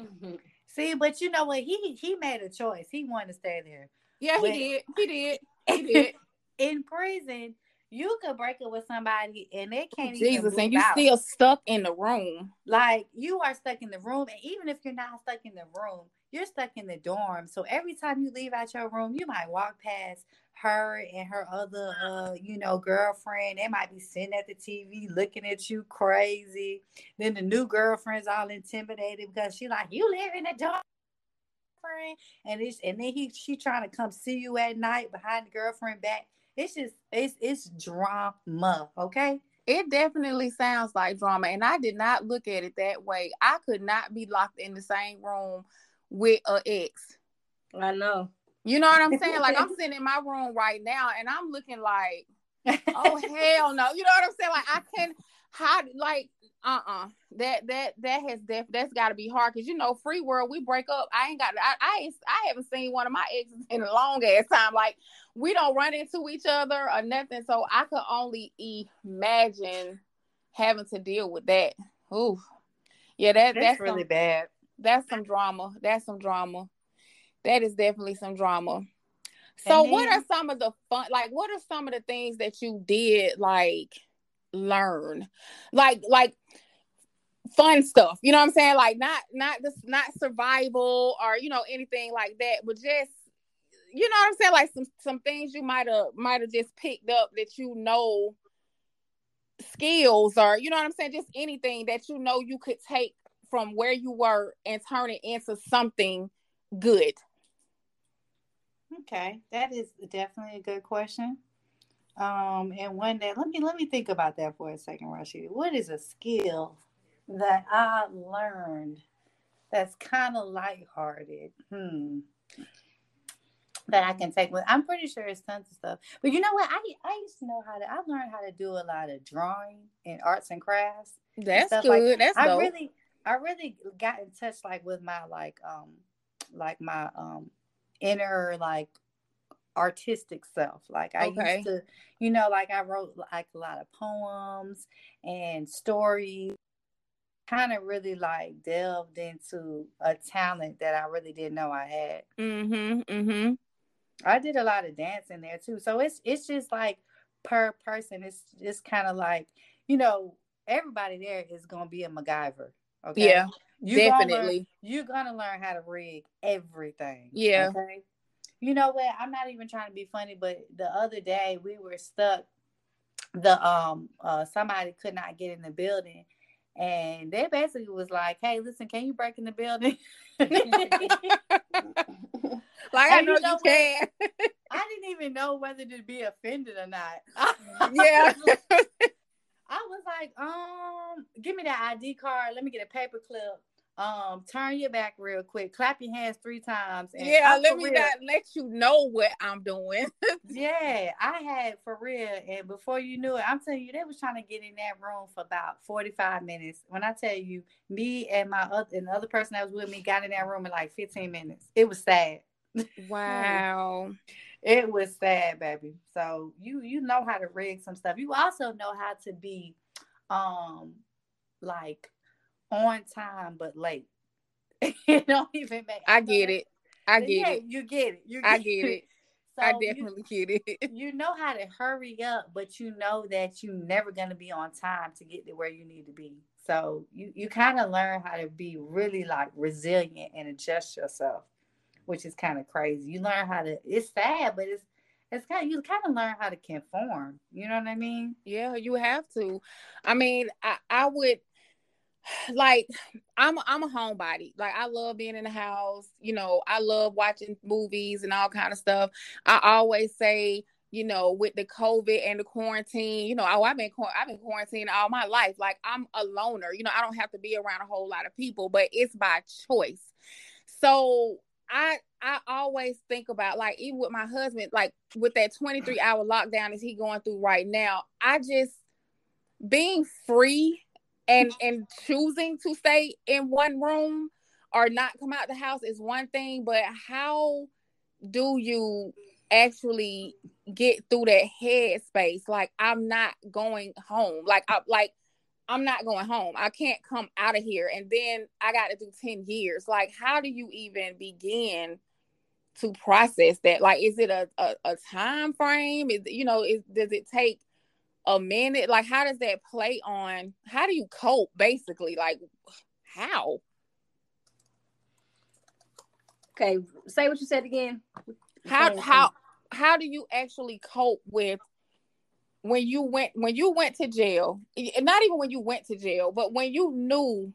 Mm-hmm. See, but you know what? He he made a choice. He wanted to stay there. Yeah, he did. He did. He did. In prison, you could break up with somebody and they can't even Jesus, and you out. still stuck in the room. like you are stuck in the room, and even if you're not stuck in the room, you're stuck in the dorm. So every time you leave out your room, you might walk past her and her other, uh, you know, girlfriend. They might be sitting at the TV looking at you crazy. Then the new girlfriend's all intimidated because she like, you live in the dorm. Friend, and it's and then he she trying to come see you at night behind the girlfriend back. It's just it's it's drama, okay? It definitely sounds like drama, and I did not look at it that way. I could not be locked in the same room with a ex. I know. You know what I'm saying? Like I'm sitting in my room right now, and I'm looking like, oh hell no. You know what I'm saying? Like I can how like uh-uh. That that that has def that's got to be hard because you know free world we break up. I ain't got I, I ain't i haven't seen one of my exes in a long ass time. Like we don't run into each other or nothing so i could only imagine having to deal with that. Ooh. yeah that That's, that's really some, bad. that's some drama. That's some drama. That is definitely some drama. So And what are some of the fun like what are some of the things that you did like learn? Like like fun stuff you know what i'm saying? Like not not this not survival or you know anything like that but just you know what i'm saying? Like some some things you might have might have just picked up that you know skills or you know what i'm saying? Just anything that you know you could take from where you were and turn it into something good. Okay, that is definitely a good question. Um, and one day, let me let me think about that for a second, Rashida. What is a skill that I learned that's kind of lighthearted? Hmm. That I can take with. I'm pretty sure it's tons of stuff. But you know what? I I used to know how to. I learned how to do a lot of drawing and arts and crafts. that's stuff good like- that's I dope really, I really got in touch like with my like um like my um inner like artistic self. Like I Okay. used to, you know, like I wrote like a lot of poems and stories. Kind of really like delved into a talent that I really didn't know I had. mm-hmm mm-hmm I did a lot of dancing there too. So it's it's just like per person, it's just kind of like, you know, everybody there is gonna be a MacGyver. Okay. yeah You gonna learn- definitely you're gonna learn how to rig everything. Yeah. Okay. You know what? I'm not even trying to be funny, but the other day we were stuck. The um uh somebody could not get in the building, and they basically was like, "Hey, listen, can you break in the building?" like i know you you, know what? can I didn't even know whether to be offended or not. yeah I was like, um, give me that ID card. Let me get a paper clip. Um, turn your back real quick. Clap your hands three times. And yeah let me real. not let you know what i'm doing Yeah, I had for real. And before you knew it, I'm telling you, they was trying to get in that room for about 45 minutes. When I tell you, me and my other and the other person that was with me got in that room in like 15 minutes. It was sad. wow It was sad, baby. So you you know how to rig some stuff. You also know how to be um like on time but late. it don't even make i get it i get yeah, it You get it. You i get it So i you- definitely get it you know how to hurry up, but you know that you're never gonna be on time to get to where you need to be. So you you kind of learn how to be really like resilient and adjust yourself, which is kind of crazy. You learn how to. It's sad, but it's it's kind of you kind of learn how to conform. You know what I mean? Yeah, you have to. I mean, I, I would like I'm a, I'm a homebody. Like I love being in the house. You know, I love watching movies and all kind of stuff. I always say you know, with the COVID and the quarantine, you know, oh, I've been I've been quarantined all my life. Like I'm a loner. You know, I don't have to be around a whole lot of people, but it's by choice. So I I always think about like even with my husband, like with that 23 hour lockdown is he going through right now. I just being free and and choosing to stay in one room or not come out the house is one thing, but how do you actually get through that head space? Like I'm not going home. Like I like I'm not going home. I can't come out of here. And then I got to do 10 years. Like, how do you even begin to process that? Like, is it a, a, a time frame? Is you know, is does it take a minute? Like, how does that play on how do you cope basically? Like how? Okay, say what you said again. How how how do you actually cope with when you went when you went to jail not even when you went to jail but when you knew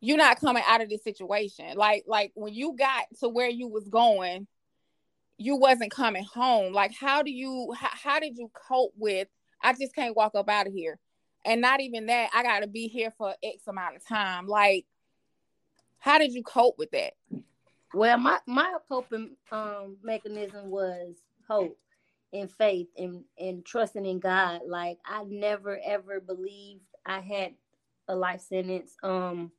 you're not coming out of this situation like like when you got to where you was going you wasn't coming home like how do you how, how did you cope with i just can't walk up out of here and not even that i gotta be here for x amount of time like how did you cope with that well my my coping um mechanism was hope and faith and and trusting in God. Like I never ever believed I had a life sentence. Um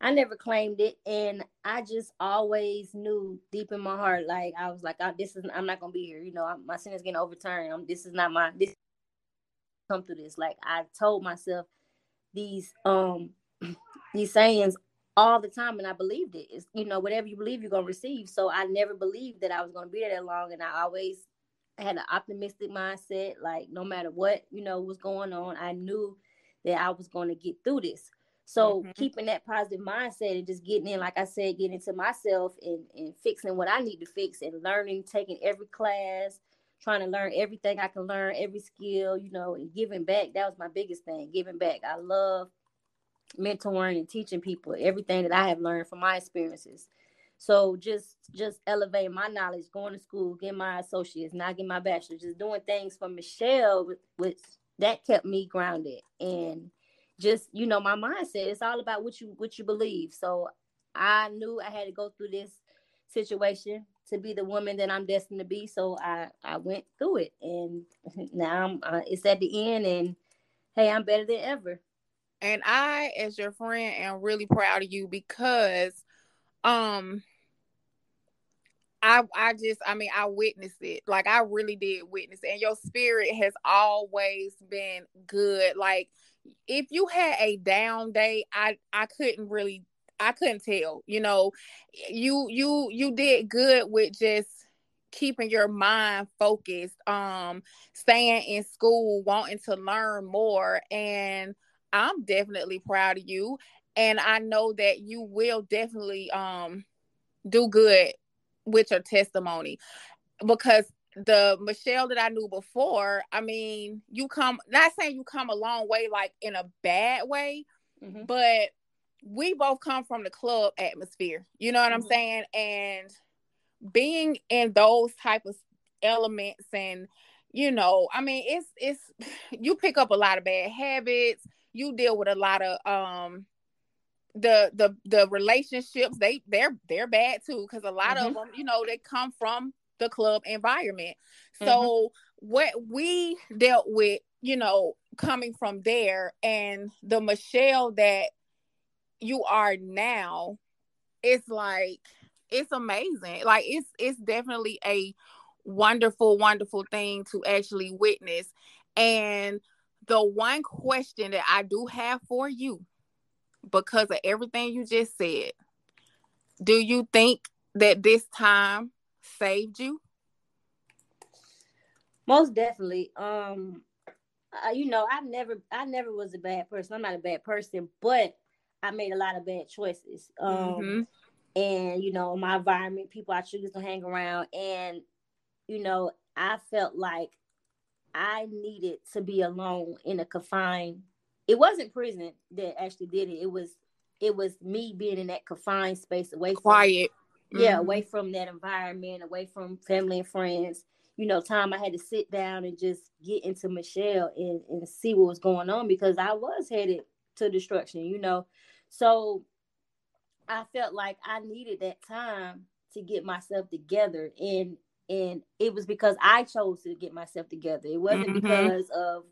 I never claimed it and I just always knew deep in my heart like I was like oh, this is I'm not to be here. You know, I'm, my sentence getting overturned. I'm, this is not my this come through this. Like I told myself these um these sayings all the time and I believed it. It's you know, whatever you believe you're gonna receive. So I never believed that I was gonna be there that long and I always had an optimistic mindset. Like no matter what you know was going on, I knew that I was going to get through this. So mm-hmm. keeping that positive mindset and just getting in, like I said, getting into myself and, and fixing what I need to fix and learning, taking every class, trying to learn everything I can learn, every skill, you know, and giving back. That was my biggest thing, giving back. I love mentoring and teaching people everything that I have learned from my experiences. So just just elevating my knowledge, going to school, getting my associates, not getting my bachelor, just doing things for Michelle, which that kept me grounded and just you know my mindset. It's all about what you what you believe. So I knew I had to go through this situation to be the woman that I'm destined to be. So I I went through it, and now I'm, uh, it's at the end, and hey, I'm better than ever. And I, as your friend, am really proud of you because, um, I I just I mean I witnessed it. Like I really did witness it. And your spirit has always been good. Like if you had a down day, I I couldn't really I couldn't tell. You know, you you you did good with just keeping your mind focused, um, staying in school, wanting to learn more. And I'm definitely proud of you. And I know that you will definitely um do good with your testimony because the Michelle that I knew before, I mean, you come not saying you come a long way like in a bad way, mm-hmm. but we both come from the club atmosphere. You know what mm-hmm. I'm saying? And being in those type of elements and you know, I mean, it's it's you pick up a lot of bad habits. You deal with a lot of um the the the relationships they they're they're bad too because a lot mm-hmm. of them you know they come from the club environment so mm-hmm. what we dealt with you know coming from there and the michelle that you are now it's like it's amazing like it's it's definitely a wonderful wonderful thing to actually witness and the one question that i do have for you because of everything you just said, do you think that this time saved you? Most definitely. Um, uh, you know, I never, I never was a bad person. I'm not a bad person, but I made a lot of bad choices. Um, mm-hmm. and you know, my environment, people I choose to hang around, and you know, I felt like I needed to be alone in a confined it wasn't prison that actually did it. It was it was me being in that confined space away quiet. From, yeah, mm-hmm. away from that environment, away from family and friends. you know, time I had to sit down and just get into Michelle and, and see what was going on because I was headed to destruction, you know. So I felt like I needed that time to get myself together and and it was because I chose to get myself together. It wasn't mm-hmm. because of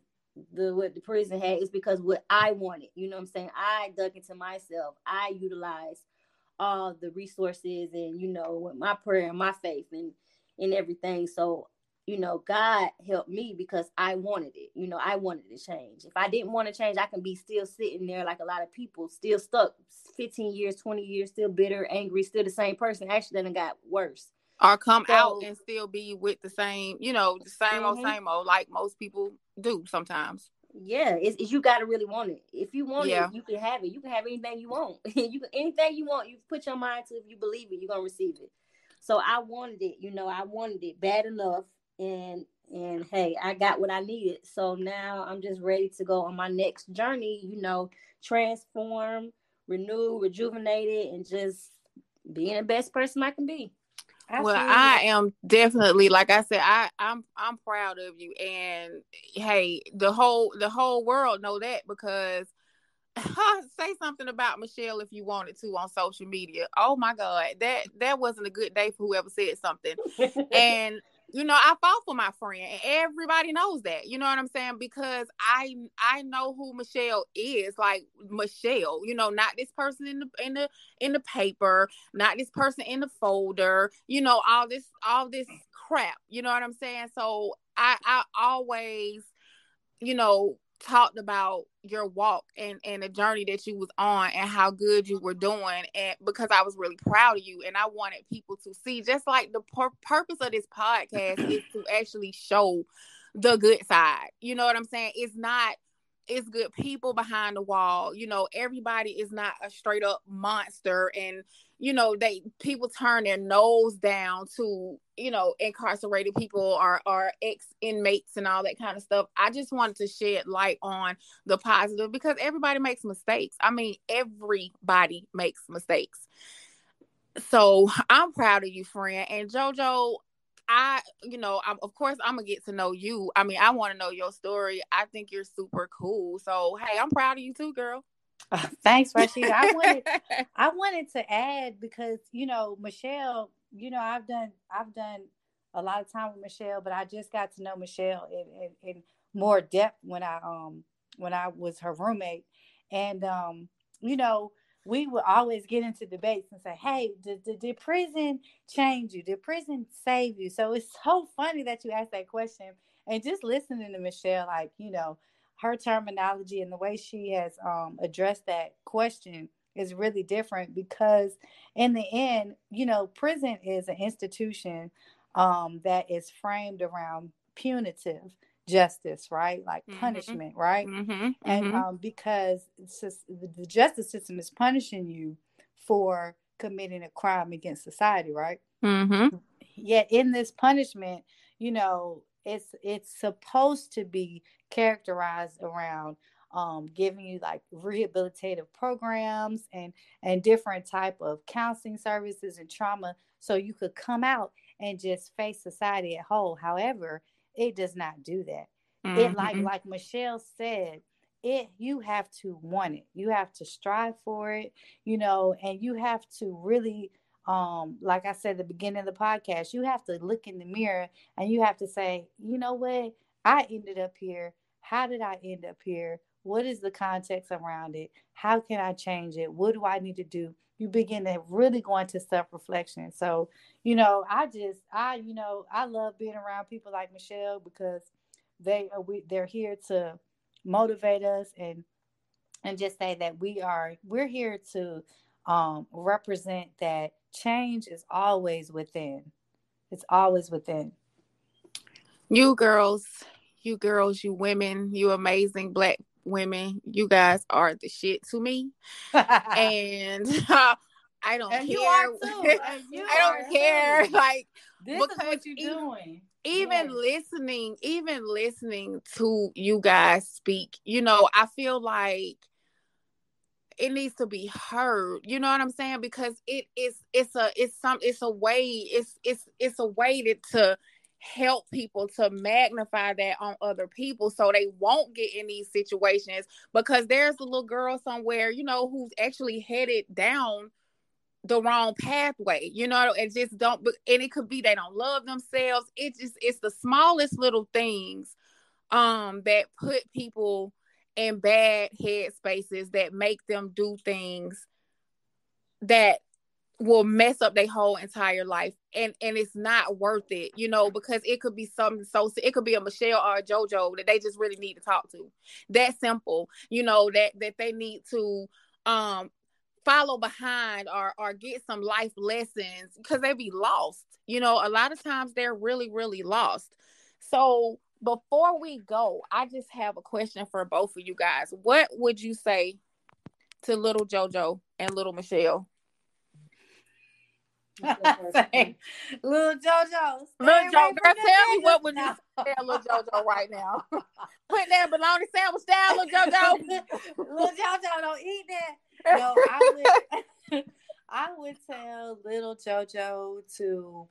the what the prison had, it's because what I wanted. You know what I'm saying? I dug into myself. I utilized all the resources and you know with my prayer and my faith and and everything. So you know, God helped me because I wanted it. You know, I wanted to change. If I didn't want to change, I can be still sitting there like a lot of people, still stuck 15 years, 20 years, still bitter, angry, still the same person. Actually, then it got worse. Or come so, out and still be with the same, you know, the same mm-hmm. old, same old, like most people do sometimes. Yeah, it's, it's you got to really want it. If you want yeah. it, you can have it. You can have anything you want. you can anything you want. You put your mind to. If you believe it, you're gonna receive it. So I wanted it. You know, I wanted it bad enough and and hey, I got what I needed. So now I'm just ready to go on my next journey, you know, transform, renew, rejuvenated, and just being the best person I can be. Absolutely. Well, I am definitely like I said, I I'm I'm proud of you. And hey, the whole the whole world know that because say something about Michelle if you wanted to on social media. Oh my God, that that wasn't a good day for whoever said something. and you know, I fought for my friend, and everybody knows that. You know what I'm saying? Because I I know who Michelle is. Like Michelle, you know, not this person in the in the in the paper, not this person in the folder. You know, all this all this crap. You know what I'm saying? So I I always, you know, talked about your walk and and the journey that you was on and how good you were doing and because I was really proud of you and I wanted people to see just like the pur- purpose of this podcast is to actually show the good side. You know what I'm saying? It's not it's good people behind the wall. You know, everybody is not a straight up monster and you know, they people turn their nose down to, you know, incarcerated people or or ex inmates and all that kind of stuff. I just wanted to shed light on the positive because everybody makes mistakes. I mean, everybody makes mistakes. So I'm proud of you, friend. And JoJo, I, you know, I'm, of course, I'm gonna get to know you. I mean, I want to know your story. I think you're super cool. So, hey, I'm proud of you too, girl. Uh, thanks, Rashida. I wanted, I wanted to add because you know, Michelle. You know, I've done, I've done a lot of time with Michelle, but I just got to know Michelle in, in, in more depth when I, um, when I was her roommate, and um, you know, we would always get into debates and say, "Hey, did, did, did, prison change you? Did prison save you?" So it's so funny that you asked that question, and just listening to Michelle, like you know, her terminology and the way she has um, addressed that question is really different because, in the end, you know, prison is an institution um, that is framed around punitive justice, right? Like mm-hmm. punishment, right? Mm-hmm. And mm-hmm. Um, because just, the justice system is punishing you for committing a crime against society, right? Mm-hmm. Yet in this punishment, you know, it's it's supposed to be characterized around um, giving you like rehabilitative programs and and different type of counseling services and trauma so you could come out and just face society at whole however it does not do that. Mm-hmm. It like like Michelle said, it you have to want it. You have to strive for it, you know, and you have to really um like I said at the beginning of the podcast, you have to look in the mirror and you have to say, you know what? I ended up here. How did I end up here? What is the context around it? How can I change it? What do I need to do? You begin to really go into self reflection. So, you know, I just, I, you know, I love being around people like Michelle because they are, we, they're here to motivate us and, and just say that we are, we're here to um, represent that change is always within. It's always within. You girls, you girls, you women, you amazing black women, you guys are the shit to me. and uh, I don't and care. I don't care. Like this is what you're even, doing. Even yes. listening, even listening to you guys speak, you know, I feel like it needs to be heard. You know what I'm saying? Because it is it's a it's some it's a way, it's it's it's a way to, to help people to magnify that on other people so they won't get in these situations because there's a little girl somewhere, you know, who's actually headed down the wrong pathway, you know, and just don't and it could be they don't love themselves. It just it's the smallest little things um that put people in bad head spaces that make them do things that will mess up their whole entire life. And and it's not worth it you know because it could be something so it could be a michelle or a jojo that they just really need to talk to. That simple you know that that they need to um follow behind or or get some life lessons because they be lost. You know a lot of times they're really really lost. So before we go i just have a question for both of you guys what would you say to little jojo and little michelle little JoJo. Little JoJo, girl, tell me what would you say, little JoJo, right now? Put that bologna sandwich down, little JoJo. little JoJo, don't eat that. No, I would, I would tell little JoJo to,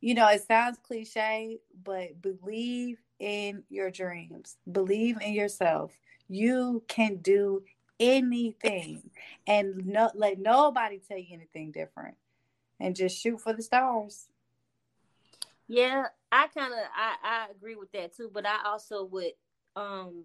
you know, it sounds cliche, but believe in your dreams. Believe in yourself. You can do anything, and no, let nobody tell you anything different and just shoot for the stars. Yeah, I kind of I, I agree with that too, but I also would um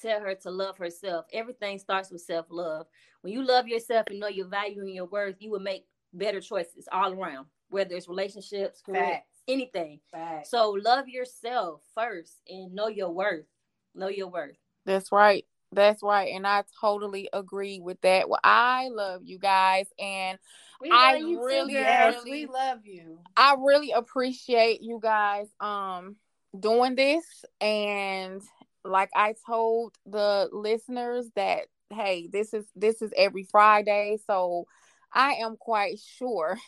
tell her to love herself. Everything starts with self love. When you love yourself and know your value and your worth, you will make better choices all around, whether it's relationships, career, anything. Facts. So love yourself first and know your worth. Know your worth. That's right. That's right. And I totally agree with that. Well, I love you guys and we I really, too, really, we love you. I really appreciate you guys um doing this and like I told the listeners that hey, this is this is every Friday, so I am quite sure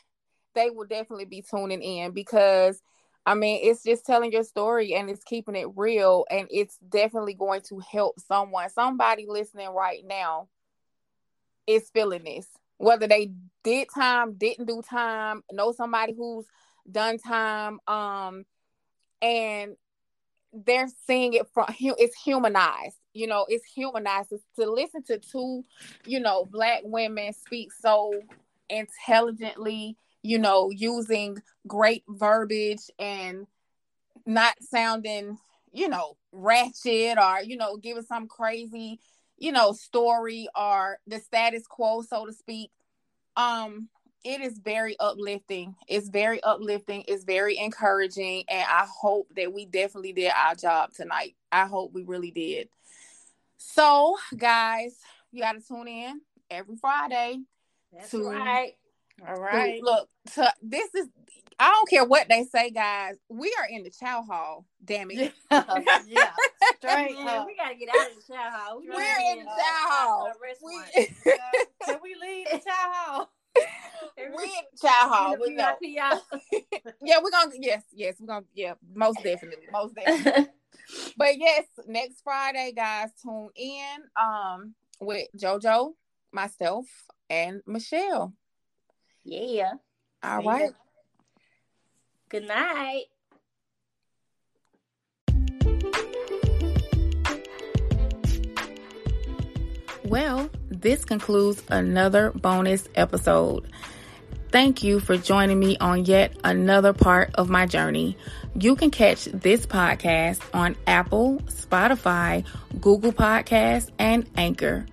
they will definitely be tuning in because I mean, it's just telling your story and it's keeping it real and it's definitely going to help someone. Somebody listening right now is feeling this whether they did time, didn't do time, know somebody who's done time, um, and they're seeing it from it's humanized. You know, it's humanized it's to listen to two, you know, black women speak so intelligently, you know, using great verbiage and not sounding, you know, ratchet or, you know, giving some crazy you know, story or the status quo, so to speak. Um, it is very uplifting. It's very uplifting. It's very encouraging. And I hope that we definitely did our job tonight. I hope we really did. So, guys, you got to tune in every Friday. That's to, right. All right. To, look, to, this is I don't care what they say, guys. We are in the chow hall. Damn it. Yeah, yeah. straight. Man, we gotta get out of the chow hall. We are in the chow hall. We, can we leave the chow hall? we in the chow hall. We know. yeah, we're gonna. Yes, yes, we're gonna. Yeah, most definitely, most definitely. but yes, next Friday, guys, tune in. Um, with JoJo, myself, and Michelle. Yeah. All right. Good night. Well, this concludes another bonus episode. Thank you for joining me on yet another part of my journey. You can catch this podcast on Apple, Spotify, Google Podcasts, and Anchor.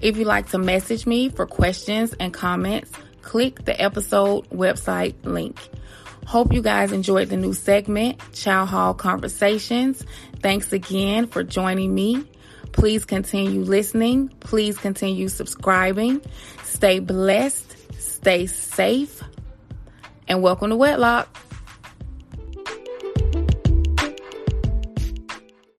If you'd like to message me for questions and comments, click the episode website link. Hope you guys enjoyed the new segment, Chow Hall Conversations. Thanks again for joining me. Please continue listening. Please continue subscribing. Stay blessed. Stay safe. And welcome to Wedlock.